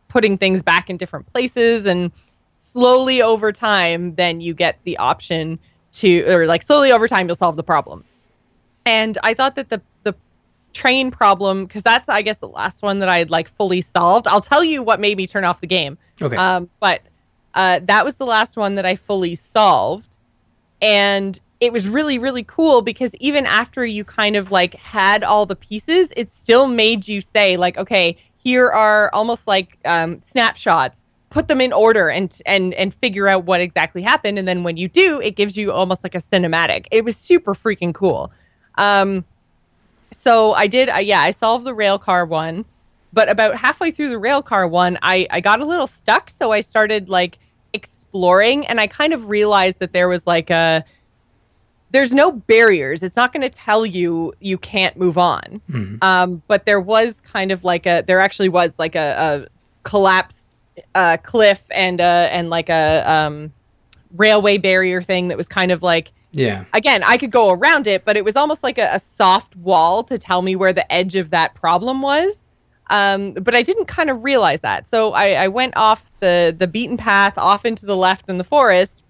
putting things back in different places and slowly over time then you get the option to or like slowly over time you'll solve the problem and i thought that the the train problem because that's i guess the last one that i had like fully solved i'll tell you what made me turn off the game okay. um, but uh, that was the last one that I fully solved. And it was really, really cool because even after you kind of like had all the pieces, it still made you say, like, okay, here are almost like um, snapshots. Put them in order and and and figure out what exactly happened. And then when you do, it gives you almost like a cinematic. It was super freaking cool. Um, so I did, uh, yeah, I solved the rail car one but about halfway through the rail car one i i got a little stuck so i started like exploring and i kind of realized that there was like a there's no barriers it's not going to tell you you can't move on Mhm. um but there was kind of like a there actually was like a, a collapsed uh cliff and uh and like a um railway barrier thing that was kind of like Yeah. again, I could go around it, but it was almost like a, a soft wall to tell me where the edge of that problem was. Um, but I didn't kind of realize that. So I, I went off the, the beaten path, off into the left in the forest,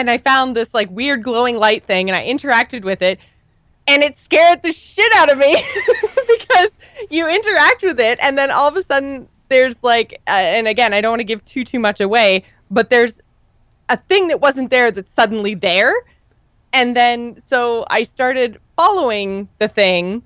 and I found this like weird glowing light thing, and I interacted with it, and it scared the shit out of me because you interact with it, and then all of a sudden there's like, uh, and again, I don't want to give too too much away, but there's a thing that wasn't there that's suddenly there and then so I started following the thing,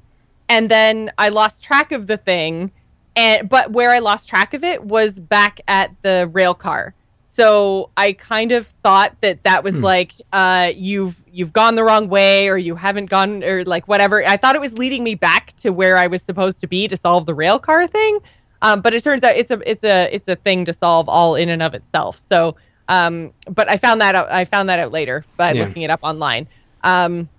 and then I lost track of the thing, and but where I lost track of it was back at the rail car. So I kind of thought that that was Hmm. like uh, you've you've gone the wrong way or you haven't gone or like whatever. I thought it was leading me back to where I was supposed to be to solve the rail car thing. Um, but it turns out it's a it's a it's a thing to solve all in and of itself. So um, but I found that out I found that out later by Yeah. looking it up online. Um,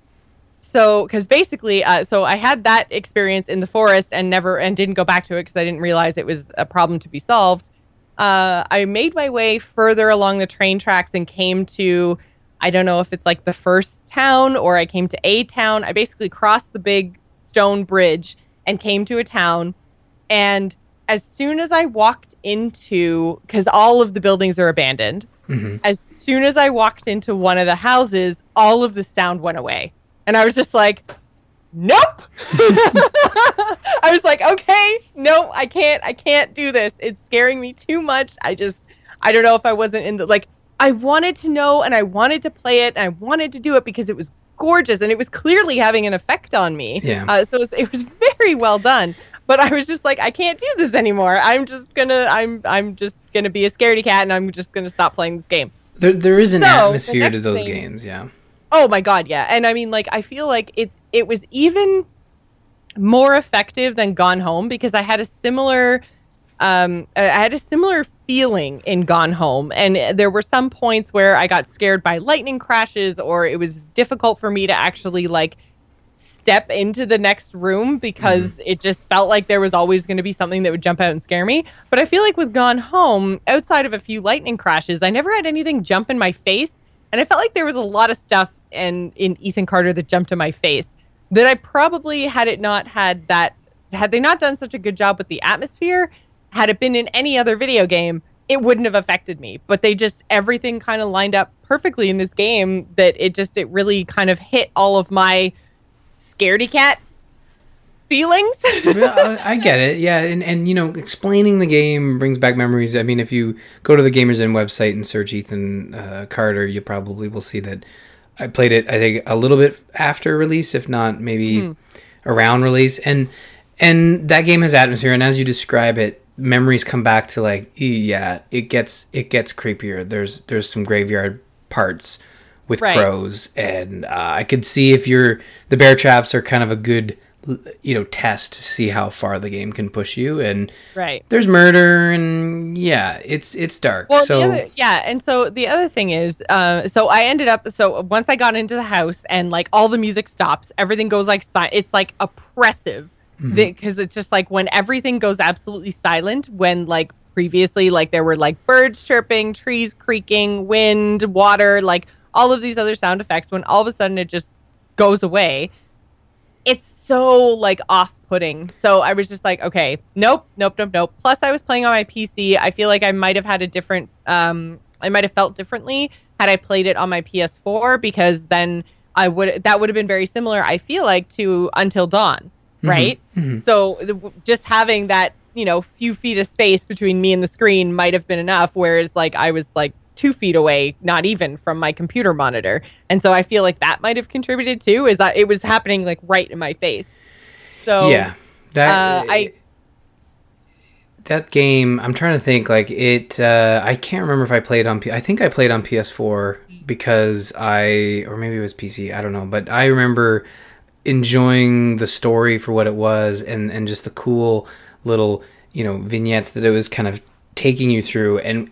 so because basically uh, so i had that experience in the forest and never and didn't go back to it because i didn't realize it was a problem to be solved uh, i made my way further along the train tracks and came to i don't know if it's like the first town or i came to a town. I basically crossed the big stone bridge and came to a town. And as soon as i walked into because all of the buildings are abandoned hmm as soon as I walked into one of the houses, all of the sound went away. And I was just like, nope. I was like, okay, no, I can't, I can't do this. It's scaring me too much. I just, I don't know if I wasn't in the, like, I wanted to know and I wanted to play it and I wanted to do it because it was gorgeous and it was clearly having an effect on me. Yeah. Uh, so it was, it was very well done. But I was just like, I can't do this anymore. I'm just gonna, I'm, I'm just gonna be a scaredy cat and I'm just gonna stop playing this game. There, there is an So, the atmosphere to those thing- games. Yeah. Oh my god, yeah. And I mean like I feel like it's it was even more effective than Gone Home because I had a similar um I had a similar feeling in Gone Home and there were some points where I got scared by lightning crashes or it was difficult for me to actually like step into the next room because it just felt like there was always going to be something that would jump out and scare me. But I feel like with Gone Home, outside of a few lightning crashes, I never had anything jump in my face. And I felt like there was a lot of stuff and in Ethan Carter that jumped in my face that I probably had it not had that had they not done such a good job with the atmosphere, had it been in any other video game, it wouldn't have affected me. But they just everything kind of lined up perfectly in this game that it just it really kind of hit all of my scaredy cat feelings. well, I I get it. Yeah, and and you know, explaining the game brings back memories. I mean, if you go to the Gamers Inn website and search Ethan uh, Carter, you probably will see that I played it. I think a little bit after release, if not maybe around release, and and that game has atmosphere. And as you describe it, memories come back to like, yeah, it gets it gets creepier. There's there's some graveyard parts with Right. crows, and uh, I could see if you're the bear traps are kind of a good you know test to see how far the game can push you and right. there's murder and yeah it's it's dark Well, so the other, yeah, and so the other thing is, uh, so I ended up, so once I got into the house and like all the music stops, everything goes like si- it's like oppressive because it's just like when everything goes absolutely silent. When like previously, like there were like birds chirping, trees creaking, wind, water, like all of these other sound effects. When all of a sudden it just goes away, it's so like off-putting. So I was just like, okay, nope, nope, nope, nope. Plus, I was playing on my PC. I feel like I might have had a different, um, I might have felt differently had I played it on my PS4 because then I would that would have been very similar. I feel like to Until Dawn, right? mhm. So just having that you know few feet of space between me and the screen might have been enough. Whereas like I was like two feet away, not even from my computer monitor, and so I feel like that might have contributed too. Is that it was happening like right in my face. So yeah that uh, I that game i'm trying to think like it uh i can't remember if i played on P- i think i played on ps4 because i or maybe it was pc i don't know but i remember enjoying the story for what it was and and just the cool little you know vignettes that it was kind of taking you through and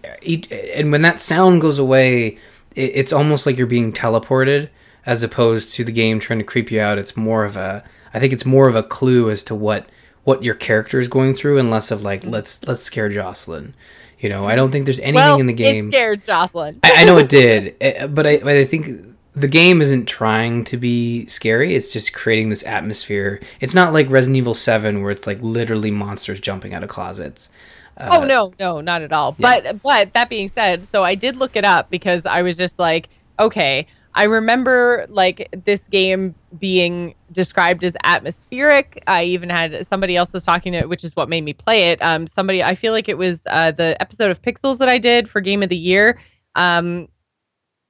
and when that sound goes away it's almost like you're being teleported as opposed to the game trying to creep you out it's more of a i think it's more of a clue as to what what your character is going through and less of like let's let's scare jocelyn you know i don't think there's anything well, in the game it scared Jocelyn. I, I know it did, eh, but I, but I think the game isn't trying to be scary. It's just creating this atmosphere. It's not like Resident Evil Seven, where it's like literally monsters jumping out of closets. Uh, oh no, no, not at all. But but that being said, so I did look it up because I was just like, okay, I remember like this game being described as atmospheric. I even had somebody else was talking to, which is what made me play it. Um, somebody I feel like it was uh, the episode of Pixels that I did for Game of the Year. Um,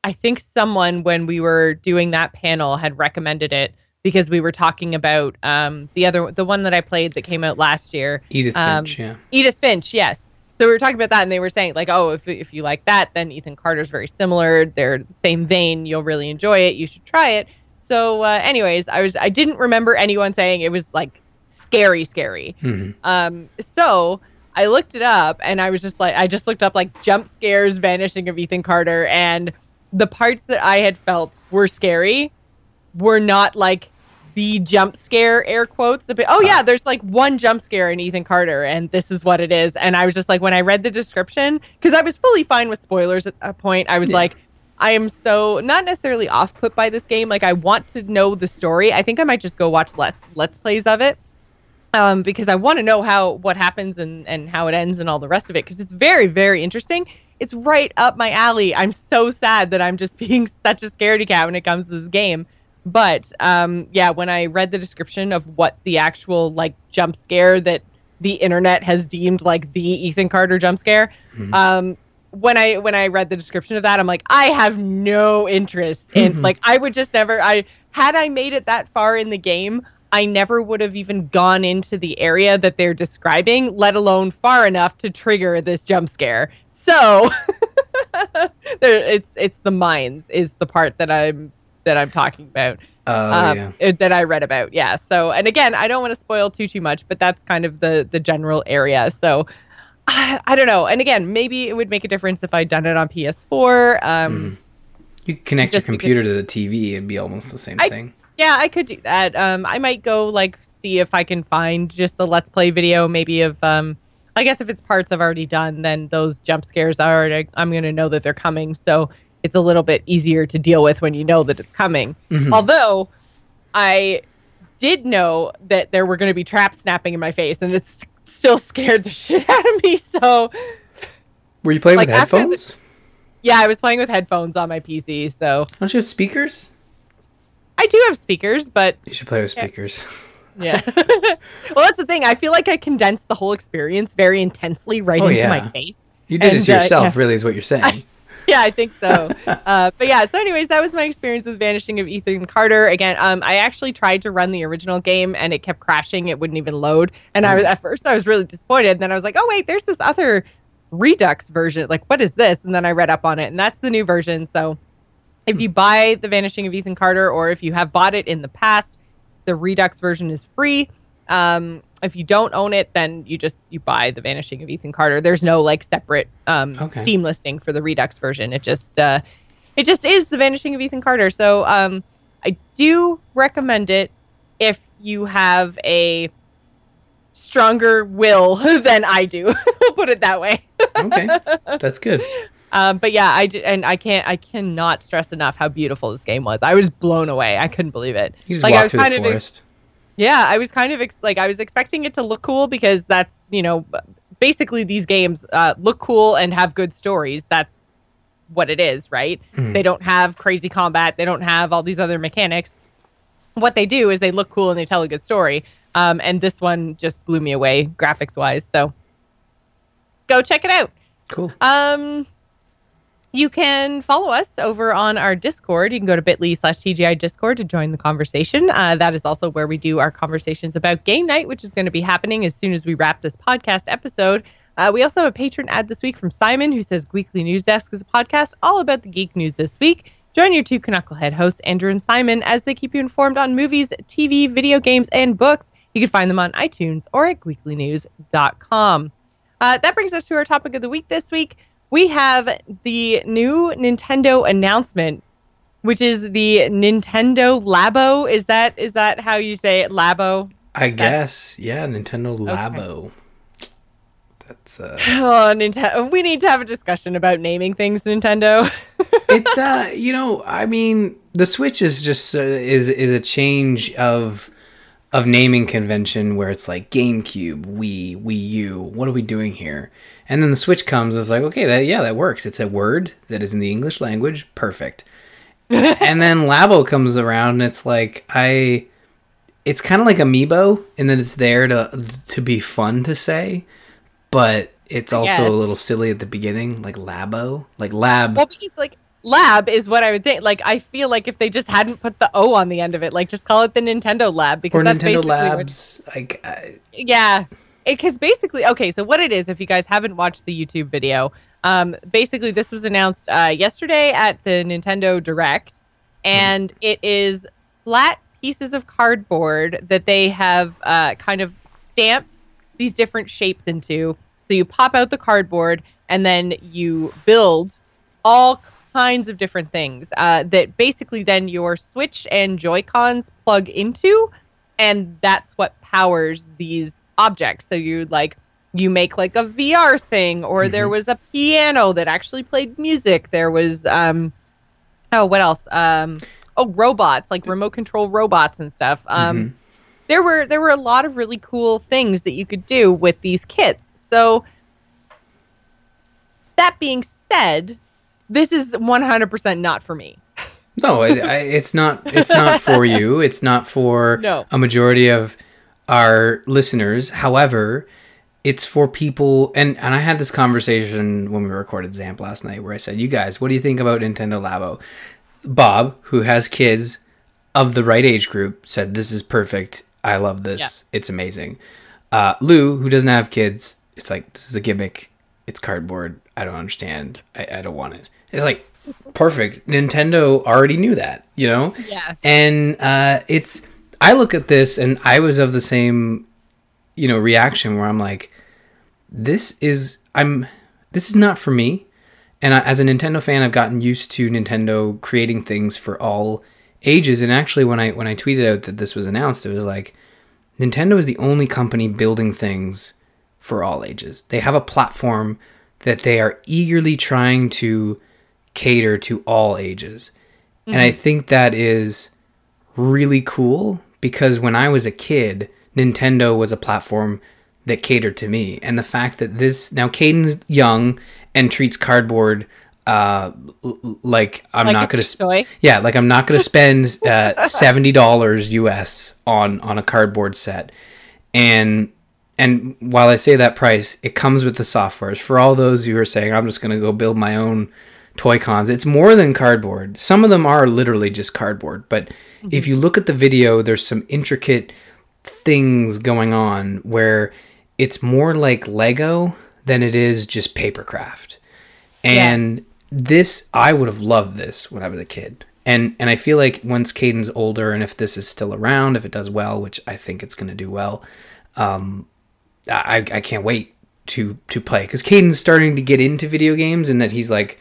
I think someone when we were doing that panel had recommended it because we were talking about um, the other the one that I played that came out last year. Edith Um, Finch, yeah. Edith Finch, yes. So we were talking about that, and they were saying like, oh, if if you like that, then Ethan Carter's very similar. They're the same vein. You'll really enjoy it. You should try it. So, uh, anyways, I was I didn't remember anyone saying it was like scary, scary. hmm Um, so I looked it up, and I was just like, I just looked up like jump scares, vanishing of Ethan Carter, and the parts that I had felt were scary were not like the jump scare air quotes. The, oh yeah, there's like one jump scare in Ethan Carter, and this is what it is. And I was just like, when I read the description, because I was fully fine with spoilers at that point, I was Yeah. like. I am so not necessarily off put by this game. Like I want to know the story. I think I might just go watch let let's plays of it um, because I want to know how what happens and and how it ends and all the rest of it because it's very very interesting. It's right up my alley. I'm so sad that I'm just being such a scaredy cat when it comes to this game. But um, yeah, when I read the description of what the actual like jump scare that the internet has deemed like the Ethan Carter jump scare, Mhm. um, when I when I read the description of that, I'm like, I have no interest in Mhm. like I would just never. I had I made it that far in the game, I never would have even gone into the area that they're describing, let alone far enough to trigger this jump scare. So there, it's it's the mines is the part that I'm that I'm talking about. Oh um, yeah. uh, that I read about. Yeah. So, and again, I don't want to spoil too too much, but that's kind of the the general area. So, I, I don't know. And again, maybe it would make a difference if I'd done it on PS4. Um, You connect your just because- computer to the TV; it'd be almost the same I- thing. Yeah, I could do that. Um, I might go like see if I can find just a let's play video, maybe of um. I guess if it's parts I've already done, then those jump scares are. I'm gonna know that they're coming, so it's a little bit easier to deal with when you know that it's coming. Mhm. Although I did know that there were going to be traps snapping in my face, and it still scared the shit out of me. So Were you playing like, with after the- headphones? yeah, I was playing with headphones on my PC. So Don't you have speakers? I do have speakers, but You should play with speakers. yeah. well, that's the thing. I feel like I condensed the whole experience very intensely right Oh, into yeah. my face. You did it And, to uh, yourself, yeah. really, is what you're saying. Yeah, I think so. uh, but yeah, so anyways, that was my experience with Vanishing of Ethan Carter. Again, um, I actually tried to run the original game and it kept crashing. It wouldn't even load. And I was at first I was really disappointed. And then I was like, oh wait, there's this other Redux version. Like, what is this? And then I read up on it, and that's the new version. So if you buy the Vanishing of Ethan Carter, or if you have bought it in the past, the Redux version is free. Um, if you don't own it, then you just you buy the Vanishing of Ethan Carter. There's no like separate um, Okay. Steam listing for the Redux version. It just uh, it just is the Vanishing of Ethan Carter. So um, I do recommend it if you have a stronger will than I do. we'll put it that way. okay, that's good. Um, but yeah, I d- and I can't I cannot stress enough how beautiful this game was. I was blown away. I couldn't believe it. You just Like, I was through the kind of forest. Yeah, I was kind of ex- like I was expecting it to look cool because that's you know basically these games uh, look cool and have good stories. That's what it is, right? Mhm. They don't have crazy combat. They don't have all these other mechanics. What they do is they look cool and they tell a good story. Um, and this one just blew me away graphics wise. So go check it out. Cool. Um, you can follow us over on our Discord. You can go to bit.ly slash TGI Discord to join the conversation. Uh, that is also where we do our conversations about game night, which is going to be happening as soon as we wrap this podcast episode. Uh, we also have a patron ad this week from Simon, who says Weekly News Desk is a podcast all about the geek news this week. Join your two Knucklehead hosts, Andrew and Simon, as they keep you informed on movies, TV, video games, and books. You can find them on iTunes or at weeklynews.com. Uh, that brings us to our topic of the week this week. We have the new Nintendo announcement, which is the Nintendo Labo. Is that is that how you say it? Labo? I guess, yeah, Nintendo Labo. That's uh, Oh, Nintendo. We need to have a discussion about naming things, Nintendo. it. Uh, you know, I mean, the Switch is just uh, is is a change of of naming convention where it's like GameCube, Wii, Wii U. What are we doing here? And then the Switch comes. It's like, okay, that yeah, that works. It's a word that is in the English language. Perfect. and then Labo comes around, and it's like I. It's kind of like Amiibo, in that it's there to to be fun to say, but it's also a little silly at the beginning, like Labo, like lab. well, because like Lab is what I would think. Like I feel like if they just hadn't put the O on the end of it, like just call it the Nintendo Lab because or that's Nintendo Labs. Like, I, yeah, because basically, okay, so what it is, if you guys haven't watched the YouTube video, um, basically this was announced uh, yesterday at the Nintendo Direct, and it is flat pieces of cardboard that they have uh, kind of stamped these different shapes into. So you pop out the cardboard, and then you build all kinds of different things uh, that basically then your Switch and Joy Cons plug into, and that's what powers these objects. So you like you make like a VR thing, or there Mhm. was a piano that actually played music. There was um oh what else um oh robots like remote control robots and stuff. Um Mhm. there were there were a lot of really cool things that you could do with these kits. So that being said, this is 100% not for me. no, I, I, it's not. It's not for you. It's not for No. a majority of our listeners. However, it's for people. And and I had this conversation when we recorded Zamp last night, where I said, "You guys, what do you think about Nintendo Labo?" Bob, who has kids of the right age group, said, "This is perfect. I love this. It's amazing." Uh, Lou, who doesn't have kids, it's like this is a gimmick. It's cardboard. I don't understand. I, I don't want it. It's like perfect. Nintendo already knew that, you know. Yeah. And uh, it's I look at this and I was of the same, you know, reaction where I'm like, this is I'm this is not for me. And I, as a Nintendo fan, I've gotten used to Nintendo creating things for all ages. And actually, when I when I tweeted out that this was announced, it was like Nintendo is the only company building things for all ages. They have a platform that they are eagerly trying to cater to all ages. And I mm-hmm. think that is really cool because when I was a kid, Nintendo was a platform that catered to me. And the fact that this now Caden's young and treats cardboard uh like I'm Like not gonna toy. yeah, like I'm not going to spend uh, seventy dollars US on on a cardboard set, and and while I say that price, it comes with the softwares. For all those who are saying I'm just going to go build my own toy cons, it's more than cardboard. Some of them are literally just cardboard, but if you look at the video, there's some intricate things going on where it's more like Lego than it is just papercraft. And this I would have loved this when I was a kid. And and I feel like once Caden's older and if this is still around, if it does well, which I think it's going to do well, um I I can't wait to to play cuz Caden's starting to get into video games and that he's like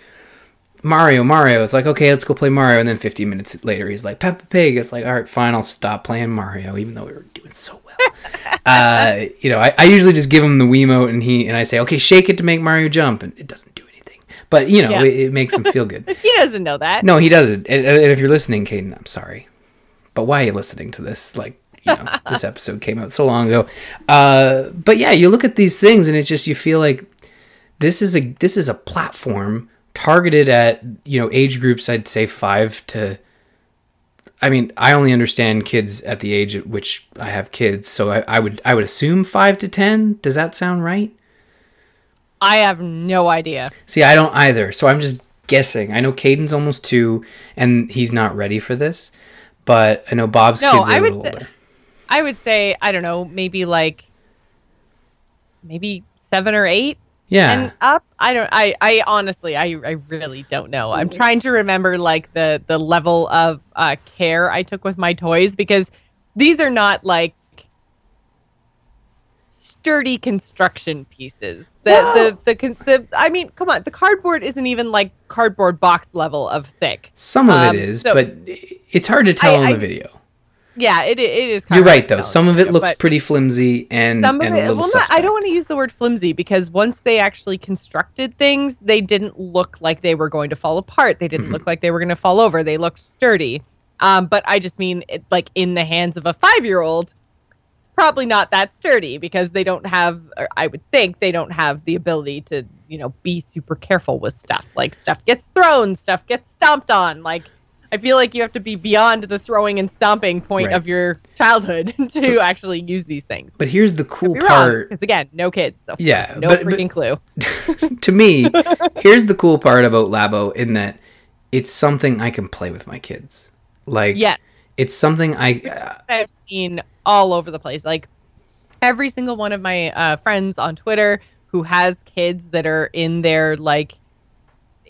Mario, Mario. It's like, okay, let's go play Mario. And then 15 minutes later, he's like, Peppa Pig. It's like, all right, fine, I'll stop playing Mario, even though we were doing so well. uh, you know, I, I usually just give him the Wiimote and he and I say, okay, shake it to make Mario jump. And it doesn't do anything. But, you know, Yeah. it, it makes him feel good. He doesn't know that. no, he doesn't. And, and if you're listening, Caden, I'm sorry. But why are you listening to this? Like, you know, this episode came out so long ago. Uh, but yeah, you look at these things and it's just, you feel like this is a this is a platform targeted at you know age groups i'd say five to i mean i only understand kids at the age at which i have kids so i, I would i would assume five to ten. Does that sound right? I have no idea. see i don't either so i'm just guessing. I know caden's almost two and he's not ready for this but i know bob's No, kids are I a little th- older. I would say I don't know, maybe like maybe seven or eight yeah and up. I don't. I. I honestly, I. I really don't know. I'm trying to remember like the the level of uh, care I took with my toys because these are not like sturdy construction pieces. The No. the the, con- the I mean, come on, the cardboard isn't even like cardboard box level of thick. some of um, it is so- but it's hard to tell I- in the I- video Yeah, it it is. you're right though some of it looks pretty flimsy and, some of and it well not, i don't want to use the word flimsy because once they actually constructed things they didn't look like they were going to fall apart they didn't Mhm. look like they were going to fall over they looked sturdy um, but i just mean it, like in the hands of a five year old it's probably not that sturdy because they don't have or i would think they don't have the ability to you know be super careful with stuff like stuff gets thrown stuff gets stomped on like I feel like you have to be beyond the throwing and stomping point Right. of your childhood to actually use these things. But here's the cool part. because again, no kids. So Yeah, no but- but- freaking clue. to me, here's the cool part about Labo in that it's something I can play with my kids. Like Yeah. it's something I uh, I've seen all over the place. Like every single one of my uh, friends on Twitter who has kids that are in their like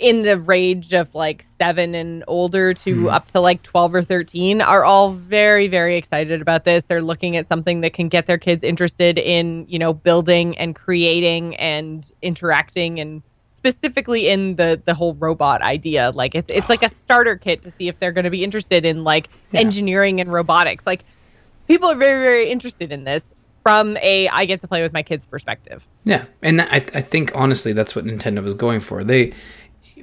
in the range of like seven and older to Hmm. up to like 12 or 13 are all very very excited about this they're looking at something that can get their kids interested in you know building and creating and interacting and specifically in the the whole robot idea like it's it's like a starter kit to see if they're going to be interested in like Yeah. engineering and robotics like people are very very interested in this from a i get to play with my kids perspective Yeah, and that, I, I think honestly that's what Nintendo was going for. They,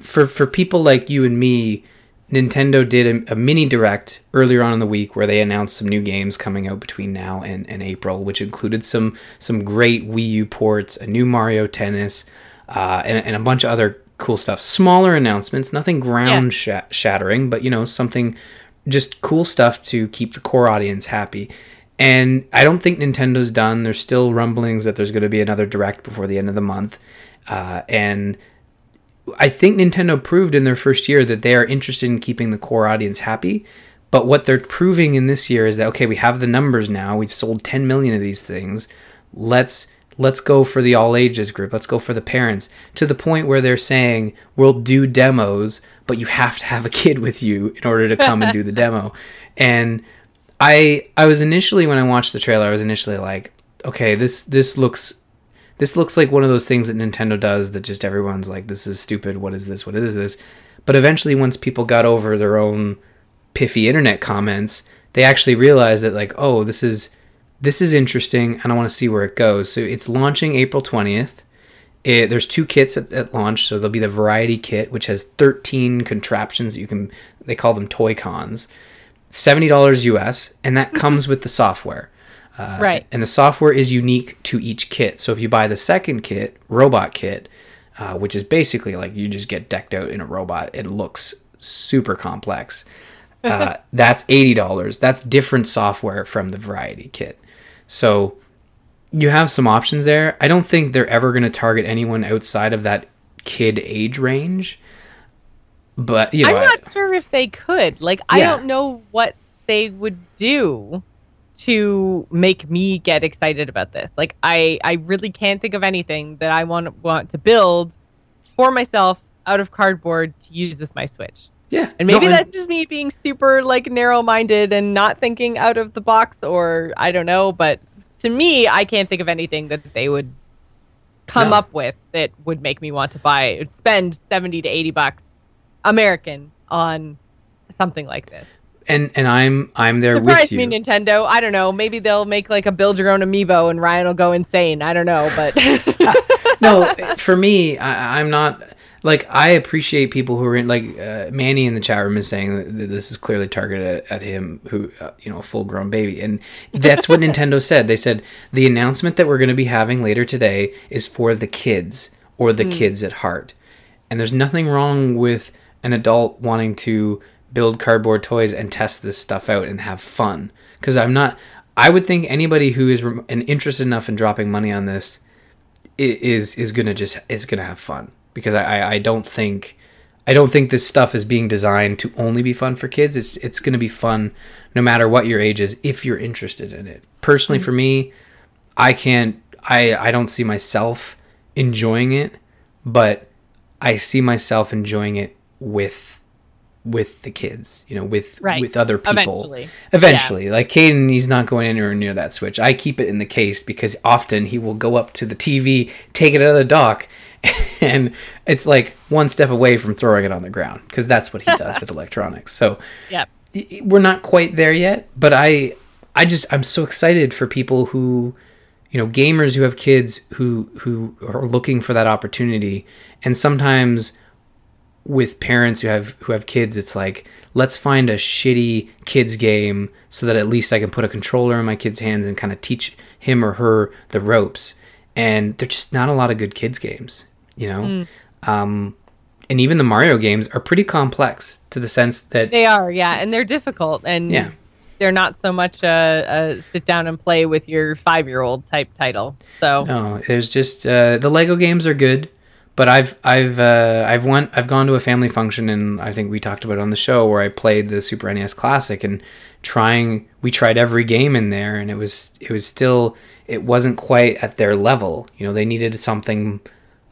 for for people like you and me, Nintendo did a, a mini direct earlier on in the week where they announced some new games coming out between now and, and April, which included some some great Wii U ports, a new Mario Tennis, uh, and, and a bunch of other cool stuff. Smaller announcements, nothing ground sha- shattering, but you know something just cool stuff to keep the core audience happy. And I don't think Nintendo's done. There's still rumblings that there's going to be another direct before the end of the month. Uh, and I think Nintendo proved in their first year that they are interested in keeping the core audience happy. But what they're proving in this year is that okay, we have the numbers now. We've sold 10 million of these things. Let's let's go for the all ages group. Let's go for the parents to the point where they're saying we'll do demos, but you have to have a kid with you in order to come and do the demo. And I I was initially when I watched the trailer, I was initially like, okay, this this looks this looks like one of those things that Nintendo does that just everyone's like, this is stupid. What is this? What is this? But eventually, once people got over their own piffy internet comments, they actually realized that like, oh, this is this is interesting, and I want to see where it goes. So it's launching April twentieth. It, there's two kits at, at launch, so there'll be the variety kit, which has 13 contraptions that you can. They call them toy cons. Seventy dollars US, and that comes with the software. Uh, Right. And the software is unique to each kit. So if you buy the second kit, robot kit, uh, which is basically like you just get decked out in a robot, it looks super complex. Uh, that's eighty dollars. That's different software from the variety kit. So you have some options there. I don't think they're ever going to target anyone outside of that kid age range. But you know, I'm I- not sure if they could. Like, I don't know what they would do to make me get excited about this. Like, I I really can't think of anything that I want want to build for myself out of cardboard to use as my Switch. yeah, And maybe No, that's just me being super like narrow-minded and not thinking out of the box, or I don't know. But to me, I can't think of anything that they would come No. up with that would make me want to buy spend seventy to eighty bucks American on something like this. And and I'm I'm there Surprise with you. me, Nintendo. I don't know. Maybe they'll make like a build your own amiibo and Ryan will go insane. I don't know, but no, for me, I, I'm not like I appreciate people who are in like uh, Manny in the chat room is saying that, this is clearly targeted at, at him, who uh, you know, a full grown baby, and that's what Nintendo said. They said the announcement that we're going to be having later today is for the kids or the kids at heart, and there's nothing wrong with an adult wanting to build cardboard toys and test this stuff out and have fun. Because I'm not. I would think anybody who is and interested enough in dropping money on this is is gonna just is gonna have fun because I, I I don't think I don't think this stuff is being designed to only be fun for kids. It's it's gonna be fun no matter what your age is if you're interested in it. Personally, mm-hmm. for me, I can't I I don't see myself enjoying it, but I see myself enjoying it with with the kids, you know, with Right. with other people. Eventually. Eventually, like Caden, he's not going anywhere near that switch. I keep it in the case because often he will go up to the TV, take it out of the dock, and it's like one step away from throwing it on the ground because that's what he does with electronics. So i- we're not quite there yet, but I, I just I'm so excited for people who, you know, gamers who have kids who who are looking for that opportunity, and sometimes with parents who have who have kids it's like let's find a shitty kids game so that at least I can put a controller in my kid's hands and kind of teach him or her the ropes and there's just not a lot of good kids games you know um and even the Mario games are pretty complex to the sense that They are, yeah, and they're difficult, and Yeah. they're not so much a, a sit down and play with your five year old type title. So no there's just uh, the Lego games are good but I've I've uh, I've went I've gone to a family function and I think we talked about it on the show where I played the Super NES Classic and trying we tried every game in there and it was it was still it wasn't quite at their level. You know, they needed something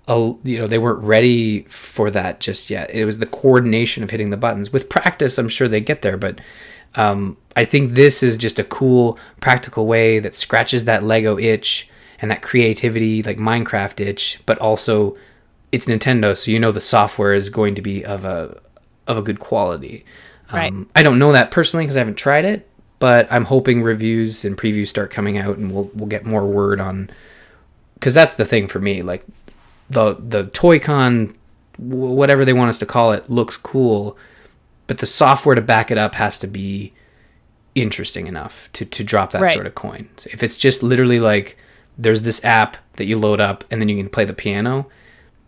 you know they weren't ready for that just yet. It was the coordination of hitting the buttons. With practice, I'm sure they get there, but um, I think this is just a cool, practical way that scratches that Lego itch and that creativity, like Minecraft itch, but also it's Nintendo, so you know the software is going to be of a of a good quality. Right. Um, I don't know that personally because I haven't tried it, but I'm hoping reviews and previews start coming out, and we'll we'll get more word on. Because that's the thing for me, like the the Toy-Con, whatever they want us to call it, looks cool, but the software to back it up has to be interesting enough to to drop that Right. sort of coin. So if it's just literally like there's this app that you load up and then you can play the piano,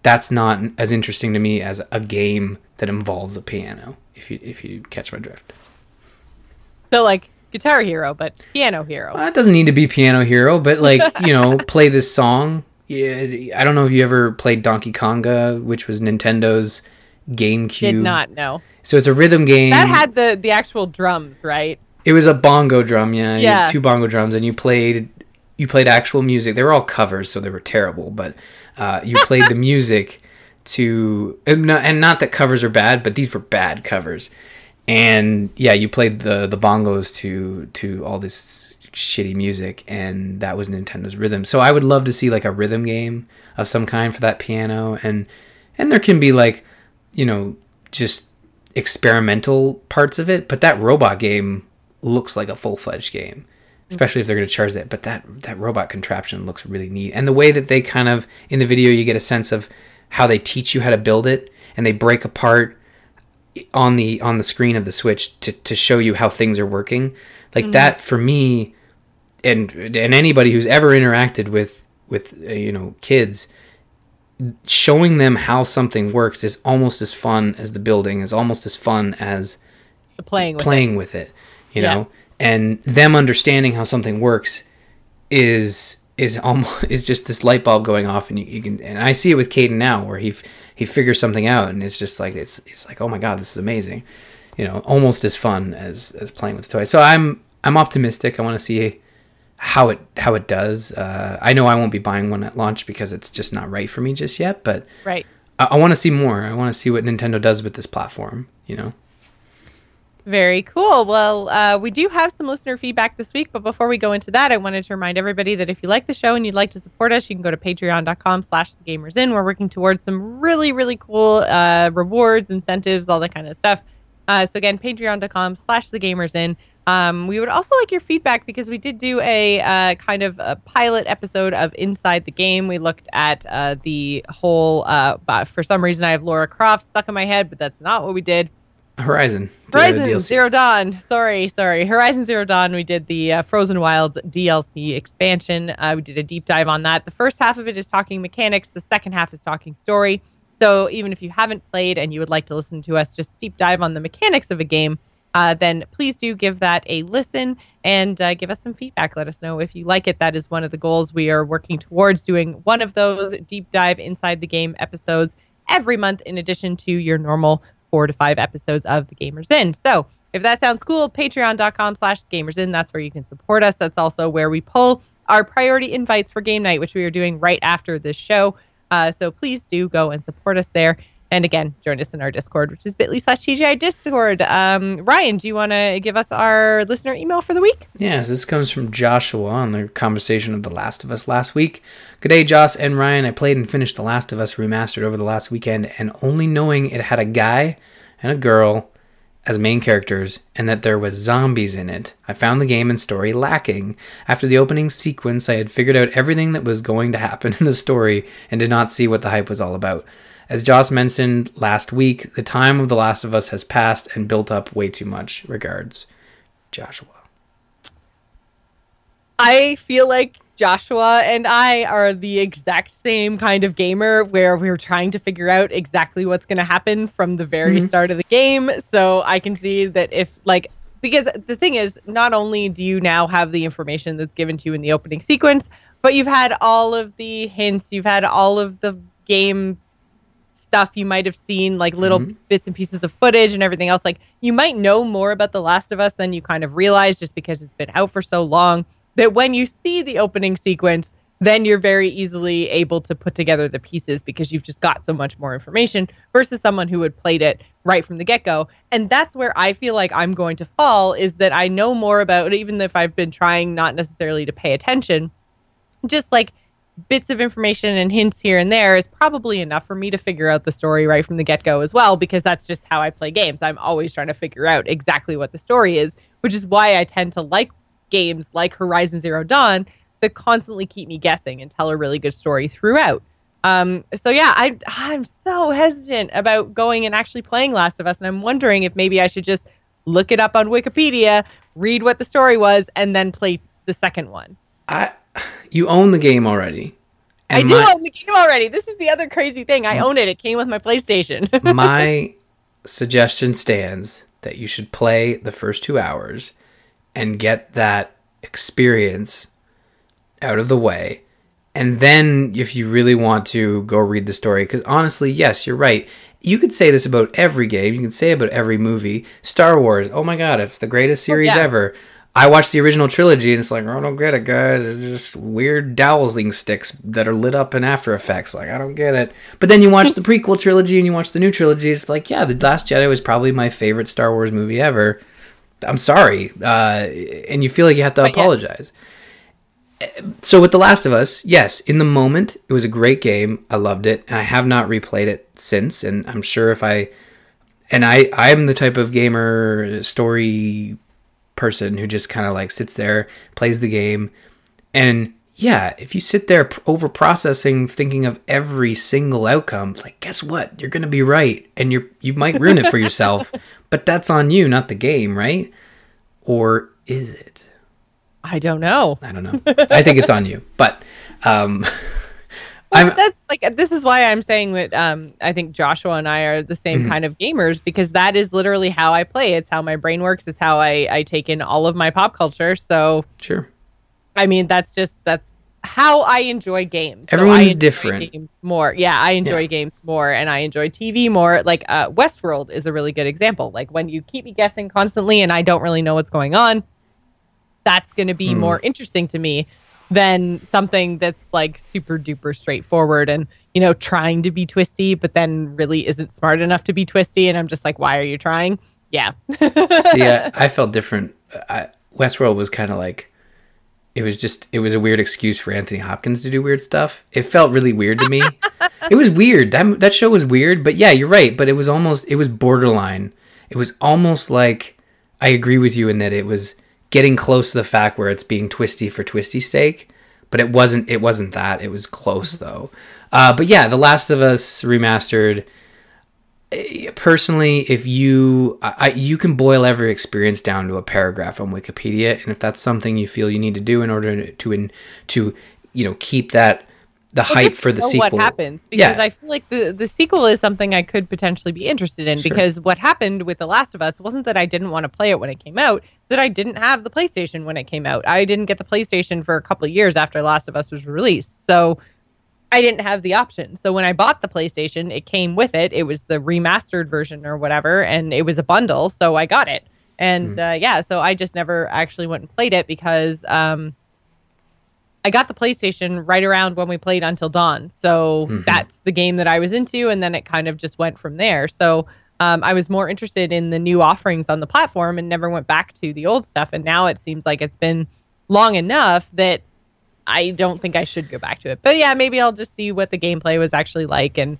that's not as interesting to me as a game that involves a piano. If you if you catch my drift. So like Guitar Hero, but Piano Hero. Well, it doesn't need to be Piano Hero, but like you know, play this song. Yeah, I don't know if you ever played Donkey Konga, which was Nintendo's GameCube. Did not know. So it's a rhythm game. That had the the actual drums, right? It was a bongo drum, yeah. You had Yeah. two bongo drums, and you played you played actual music. They were all covers, so they were terrible. But uh, you played the music to and not, and not that covers are bad, but these were bad covers. And yeah, you played the the bongos to to all this shitty music, and that was Nintendo's rhythm. So I would love to see like a rhythm game of some kind for that piano, and and there can be like you know just experimental parts of it, but that robot game looks like a full fledged game, especially if they're going to charge that. But that that robot contraption looks really neat, and the way that they kind of in the video you get a sense of how they teach you how to build it, and they break apart on the on the screen of the Switch to to show you how things are working. Like that for me, and and anybody who's ever interacted with with uh, you know kids showing them how something works is almost as fun as the building is almost as fun as playing with playing with it you Yeah. know and them understanding how something works is is almost is just this light bulb going off and you, you can and I see it with Caden now where he he figures something out and it's just like it's it's like oh my god this is amazing. You know almost as fun as as playing with the toy so I'm I'm optimistic. I want to see how it how it does. Uh, I know I won't be buying one at launch because it's just not right for me just yet but. Right. I, I want to see more. I want to see what Nintendo does with this platform you know Very cool. Well, uh, we do have some listener feedback this week, but before we go into that, I wanted to remind everybody that if you like the show and you'd like to support us, you can go to patreon.com slash the gamers inn. We're working towards some really, really cool uh, rewards, incentives, all that kind of stuff. Uh, so again, patreon.com slash the gamers inn. Um, we would also like your feedback because we did do a uh, kind of a pilot episode of Inside the Game. We looked at uh, the whole, uh, for some reason I have Laura Croft stuck in my head, but that's not what we did. Horizon Horizon DLC. Zero Dawn. Sorry, sorry. Horizon Zero Dawn. We did the uh, Frozen Wilds DLC expansion. Uh, we did a deep dive on that. The first half of it is talking mechanics. The second half is talking story. So even if you haven't played and you would like to listen to us just deep dive on the mechanics of a game, uh, then please do give that a listen and uh, give us some feedback. Let us know if you like it. That is one of the goals we are working towards doing one of those deep dive inside the game episodes every month, in addition to your normal four to five episodes of the Gamers Inn. So if that sounds cool, patreon.com slash gamers inn. That's where you can support us. That's also where we pull our priority invites for game night, which we are doing right after this show. Uh, so please do go and support us there. And again, join us in our Discord, which is bit.ly slash TGI Discord. Um, Ryan, do you want to give us our listener email for the week? Yes, this comes from Joshua on the conversation of The Last of Us last week. Good day, Joss and Ryan. I played and finished The Last of Us remastered over the last weekend, and only knowing it had a guy and a girl as main characters and that there was zombies in it, I found the game and story lacking. After the opening sequence, I had figured out everything that was going to happen in the story and did not see what the hype was all about. As Joss mentioned last week, the time of The Last of Us has passed and built up way too much. Regards, Joshua. I feel like Joshua and I are the exact same kind of gamer where we're trying to figure out exactly what's going to happen from the very Mhm. start of the game. So I can see that if, like, because the thing is, not only do you now have the information that's given to you in the opening sequence, but you've had all of the hints, you've had all of the game stuff. You might have seen like little Mhm. bits and pieces of footage and everything else. Like you might know more about The Last of Us than you kind of realize just because it's been out for so long. That when you see the opening sequence, then you're very easily able to put together the pieces because you've just got so much more information versus someone who had played it right from the get go. And that's where I feel like I'm going to fall is that I know more about, even if I've been trying not necessarily to pay attention, just like bits of information and hints here and there is probably enough for me to figure out the story right from the get go as well, because that's just how I play games. I'm always trying to figure out exactly what the story is, which is why I tend to like games like Horizon Zero Dawn that constantly keep me guessing and tell a really good story throughout. Um, so yeah, I I'm so hesitant about going and actually playing Last of Us, and I'm wondering if maybe I should just look it up on Wikipedia, read what the story was, and then play the second one. I you own the game already. I do my- own the game already. This is the other crazy thing. I own it. It came with my PlayStation. my suggestion stands that you should play the first two hours and get that experience out of the way. And then, if you really want to go read the story, because honestly, yes, you're right. You could say this about every game. You can say about every movie. Star Wars, oh my god, it's the greatest oh, series yeah. ever. I watched the original trilogy and it's like, I don't get it, guys. It's just weird dowsing sticks that are lit up in After Effects. Like, I don't get it. But then you watch the prequel trilogy and you watch the new trilogy. It's like, yeah, The Last Jedi was probably my favorite Star Wars movie ever. I'm sorry. Uh, and you feel like you have to But yeah. apologize. So with The Last of Us, yes, in the moment, it was a great game. I loved it. And I have not replayed it since. And I'm sure if I. And I, I'm the type of gamer story person who just kind of like sits there, plays the game, and yeah, if you sit there over processing, thinking of every single outcome, it's like guess what? You're gonna be right, and you're you might ruin it for yourself, but that's on you, not the game, right? Or is it? I don't know. I don't know. I think it's on you, but um, That's like this is why I'm saying that um, I think Joshua and I are the same Mhm. kind of gamers because that is literally how I play. It's how my brain works. It's how I, I take in all of my pop culture. So sure. I mean that's just that's how I enjoy games. So Everyone's I enjoy different. Games more, yeah. I enjoy Yeah. games more, and I enjoy TV more. Like uh, Westworld is a really good example. Like when you keep me guessing constantly, and I don't really know what's going on, that's going to be Hmm. more interesting to me than something that's like super duper straightforward and you know trying to be twisty, but then really isn't smart enough to be twisty. And I'm just like, why are you trying? Yeah. See, I, I felt different. I, Westworld was kind of like, it was just, it was a weird excuse for Anthony Hopkins to do weird stuff. It felt really weird to me. it was weird. That that show was weird, but yeah, you're right. But it was almost, it was borderline. It was almost like, I agree with you in that it was getting close to the fact where it's being twisty for twisty sake. But it wasn't. It wasn't that. It was close though. Uh, but yeah, The Last of Us remastered personally, if you I, you can boil every experience down to a paragraph on Wikipedia, and if that's something you feel you need to do in order to to, in, to you know keep that the Well, hype for the sequel. What happens? Because Yeah. I feel like the the sequel is something I could potentially be interested in. Sure. Because what happened with The Last of Us wasn't that I didn't want to play it when it came out; that I didn't have the PlayStation when it came out. I didn't get the PlayStation for a couple of years after Last of Us was released, so I didn't have the option. So when I bought the PlayStation, it came with it. It was the remastered version or whatever, and it was a bundle, so I got it. And uh, yeah, so I just never actually went and played it because um, I got the PlayStation right around when we played Until Dawn. So Mhm. that's the game that I was into, and then it kind of just went from there. So um, I was more interested in the new offerings on the platform and never went back to the old stuff. And now it seems like it's been long enough that I don't think I should go back to it. But yeah, maybe I'll just see what the gameplay was actually like and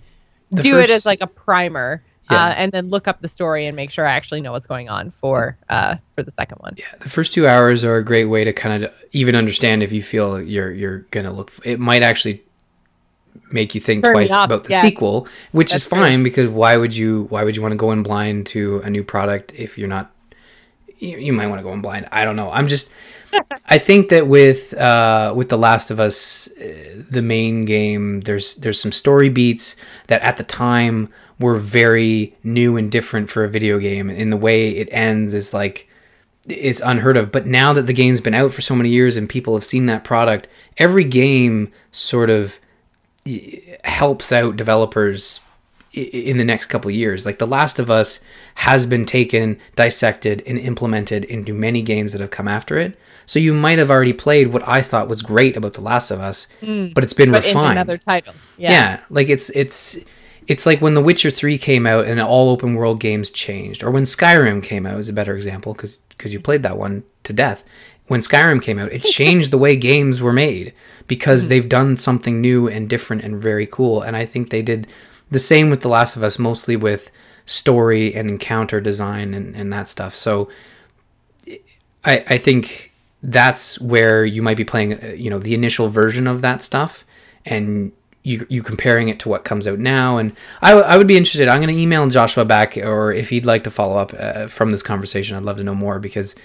The do it as like a primer. Yeah. Uh, and then look up the story and make sure I actually know what's going on for uh, for the second one. Yeah, the first two hours are a great way to kind of even understand if you feel you're you're gonna look. It might actually make you think Turn twice about the yeah. sequel, which That's is true. fine because why would you why would you want to go in blind to a new product if you're not? You, you might want to go in blind. I don't know. I'm just. I think that with uh, with the Last of Us, uh, the main game, there's there's some story beats that at the time were very new and different for a video game. And the way it ends is like it's unheard of. But now that the game's been out for so many years and people have seen that product, every game sort of helps out developers in the next couple years. Like The Last of Us has been taken, dissected, and implemented into many games that have come after it. So you might have already played what I thought was great about The Last of Us, mm, but it's been but refined. another title. Yeah. yeah, like it's it's it's like when The Witcher 3 came out and all open world games changed, or when Skyrim came out is a better example because because you played that one to death. When Skyrim came out, it changed the way games were made because mm. they've done something new and different and very cool. And I think they did the same with The Last of Us, mostly with story and encounter design and, and that stuff. So I, I think that's where you might be playing, uh, you know, the initial version of that stuff and you, you comparing it to what comes out now. And I, I would be interested. I'm going to email Joshua back, or if he'd like to follow up uh, from this conversation, I'd love to know more because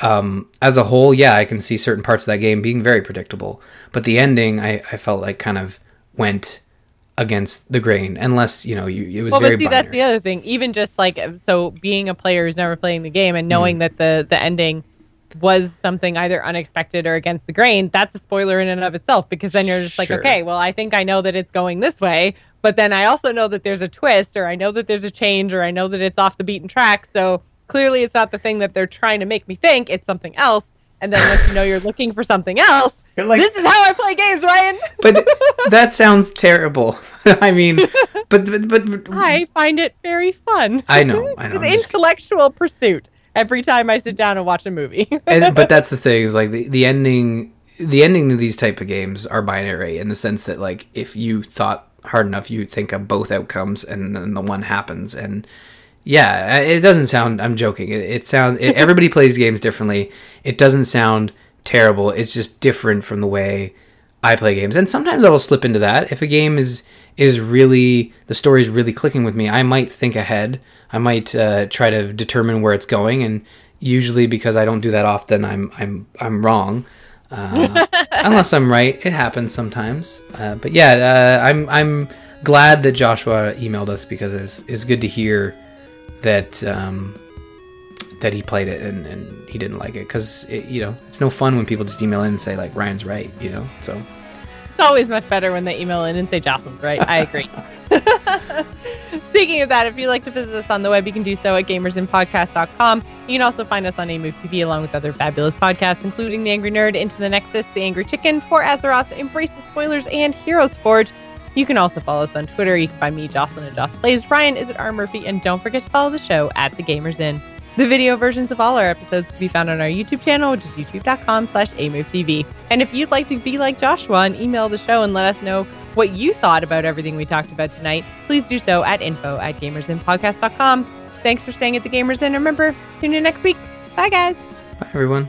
um, as a whole, yeah, I can see certain parts of that game being very predictable. But the ending, I, I felt like kind of went against the grain unless you know you it was well, very but see binary. that's the other thing even just like so being a player who's never playing the game and knowing mm. that the the ending was something either unexpected or against the grain that's a spoiler in and of itself because then you're just like sure. okay well i think i know that it's going this way but then i also know that there's a twist or i know that there's a change or i know that it's off the beaten track so clearly it's not the thing that they're trying to make me think it's something else and then once you know you're looking for something else like, this is how I play games, Ryan. but that sounds terrible. I mean, but, but, but but I find it very fun. I know, I know. An intellectual pursuit every time I sit down and watch a movie. and, but that's the thing is like the, the ending. The ending to these type of games are binary in the sense that like if you thought hard enough, you would think of both outcomes, and then the one happens, and yeah, it doesn't sound. I'm joking. It, it sounds. everybody plays games differently. It doesn't sound terrible. It's just different from the way I play games. And sometimes I will slip into that. If a game is is really the story is really clicking with me, I might think ahead. I might uh, try to determine where it's going, and usually because I don't do that often, I'm I'm I'm wrong. Uh, unless I'm right, it happens sometimes. Uh, but yeah, uh, I'm I'm glad that Joshua emailed us because it's it's good to hear that um, that he played it and, and he didn't like it because you know it's no fun when people just email in and say like Ryan's right, you know. So it's always much better when they email in and say Jocelyn's right. I agree. Speaking of that, if you'd like to visit us on the web, you can do so at gamersinnpodcast.com. You can also find us on AMove TV along with other fabulous podcasts, including The Angry Nerd, Into the Nexus, The Angry Chicken, For Azeroth, Embrace the Spoilers, and Heroes Forge. You can also follow us on Twitter. You can find me, Jocelyn, and Joss Plays. Ryan is at R. Murphy, and don't forget to follow the show at The Gamers Inn. The video versions of all our episodes can be found on our YouTube channel, which is youtube.com slash amovetv. And if you'd like to be like Joshua and email the show and let us know what you thought about everything we talked about tonight, please do so at info at gamersinnpodcast.com. Thanks for staying at the Gamers Inn. Remember, tune in next week. Bye, guys. Bye, everyone.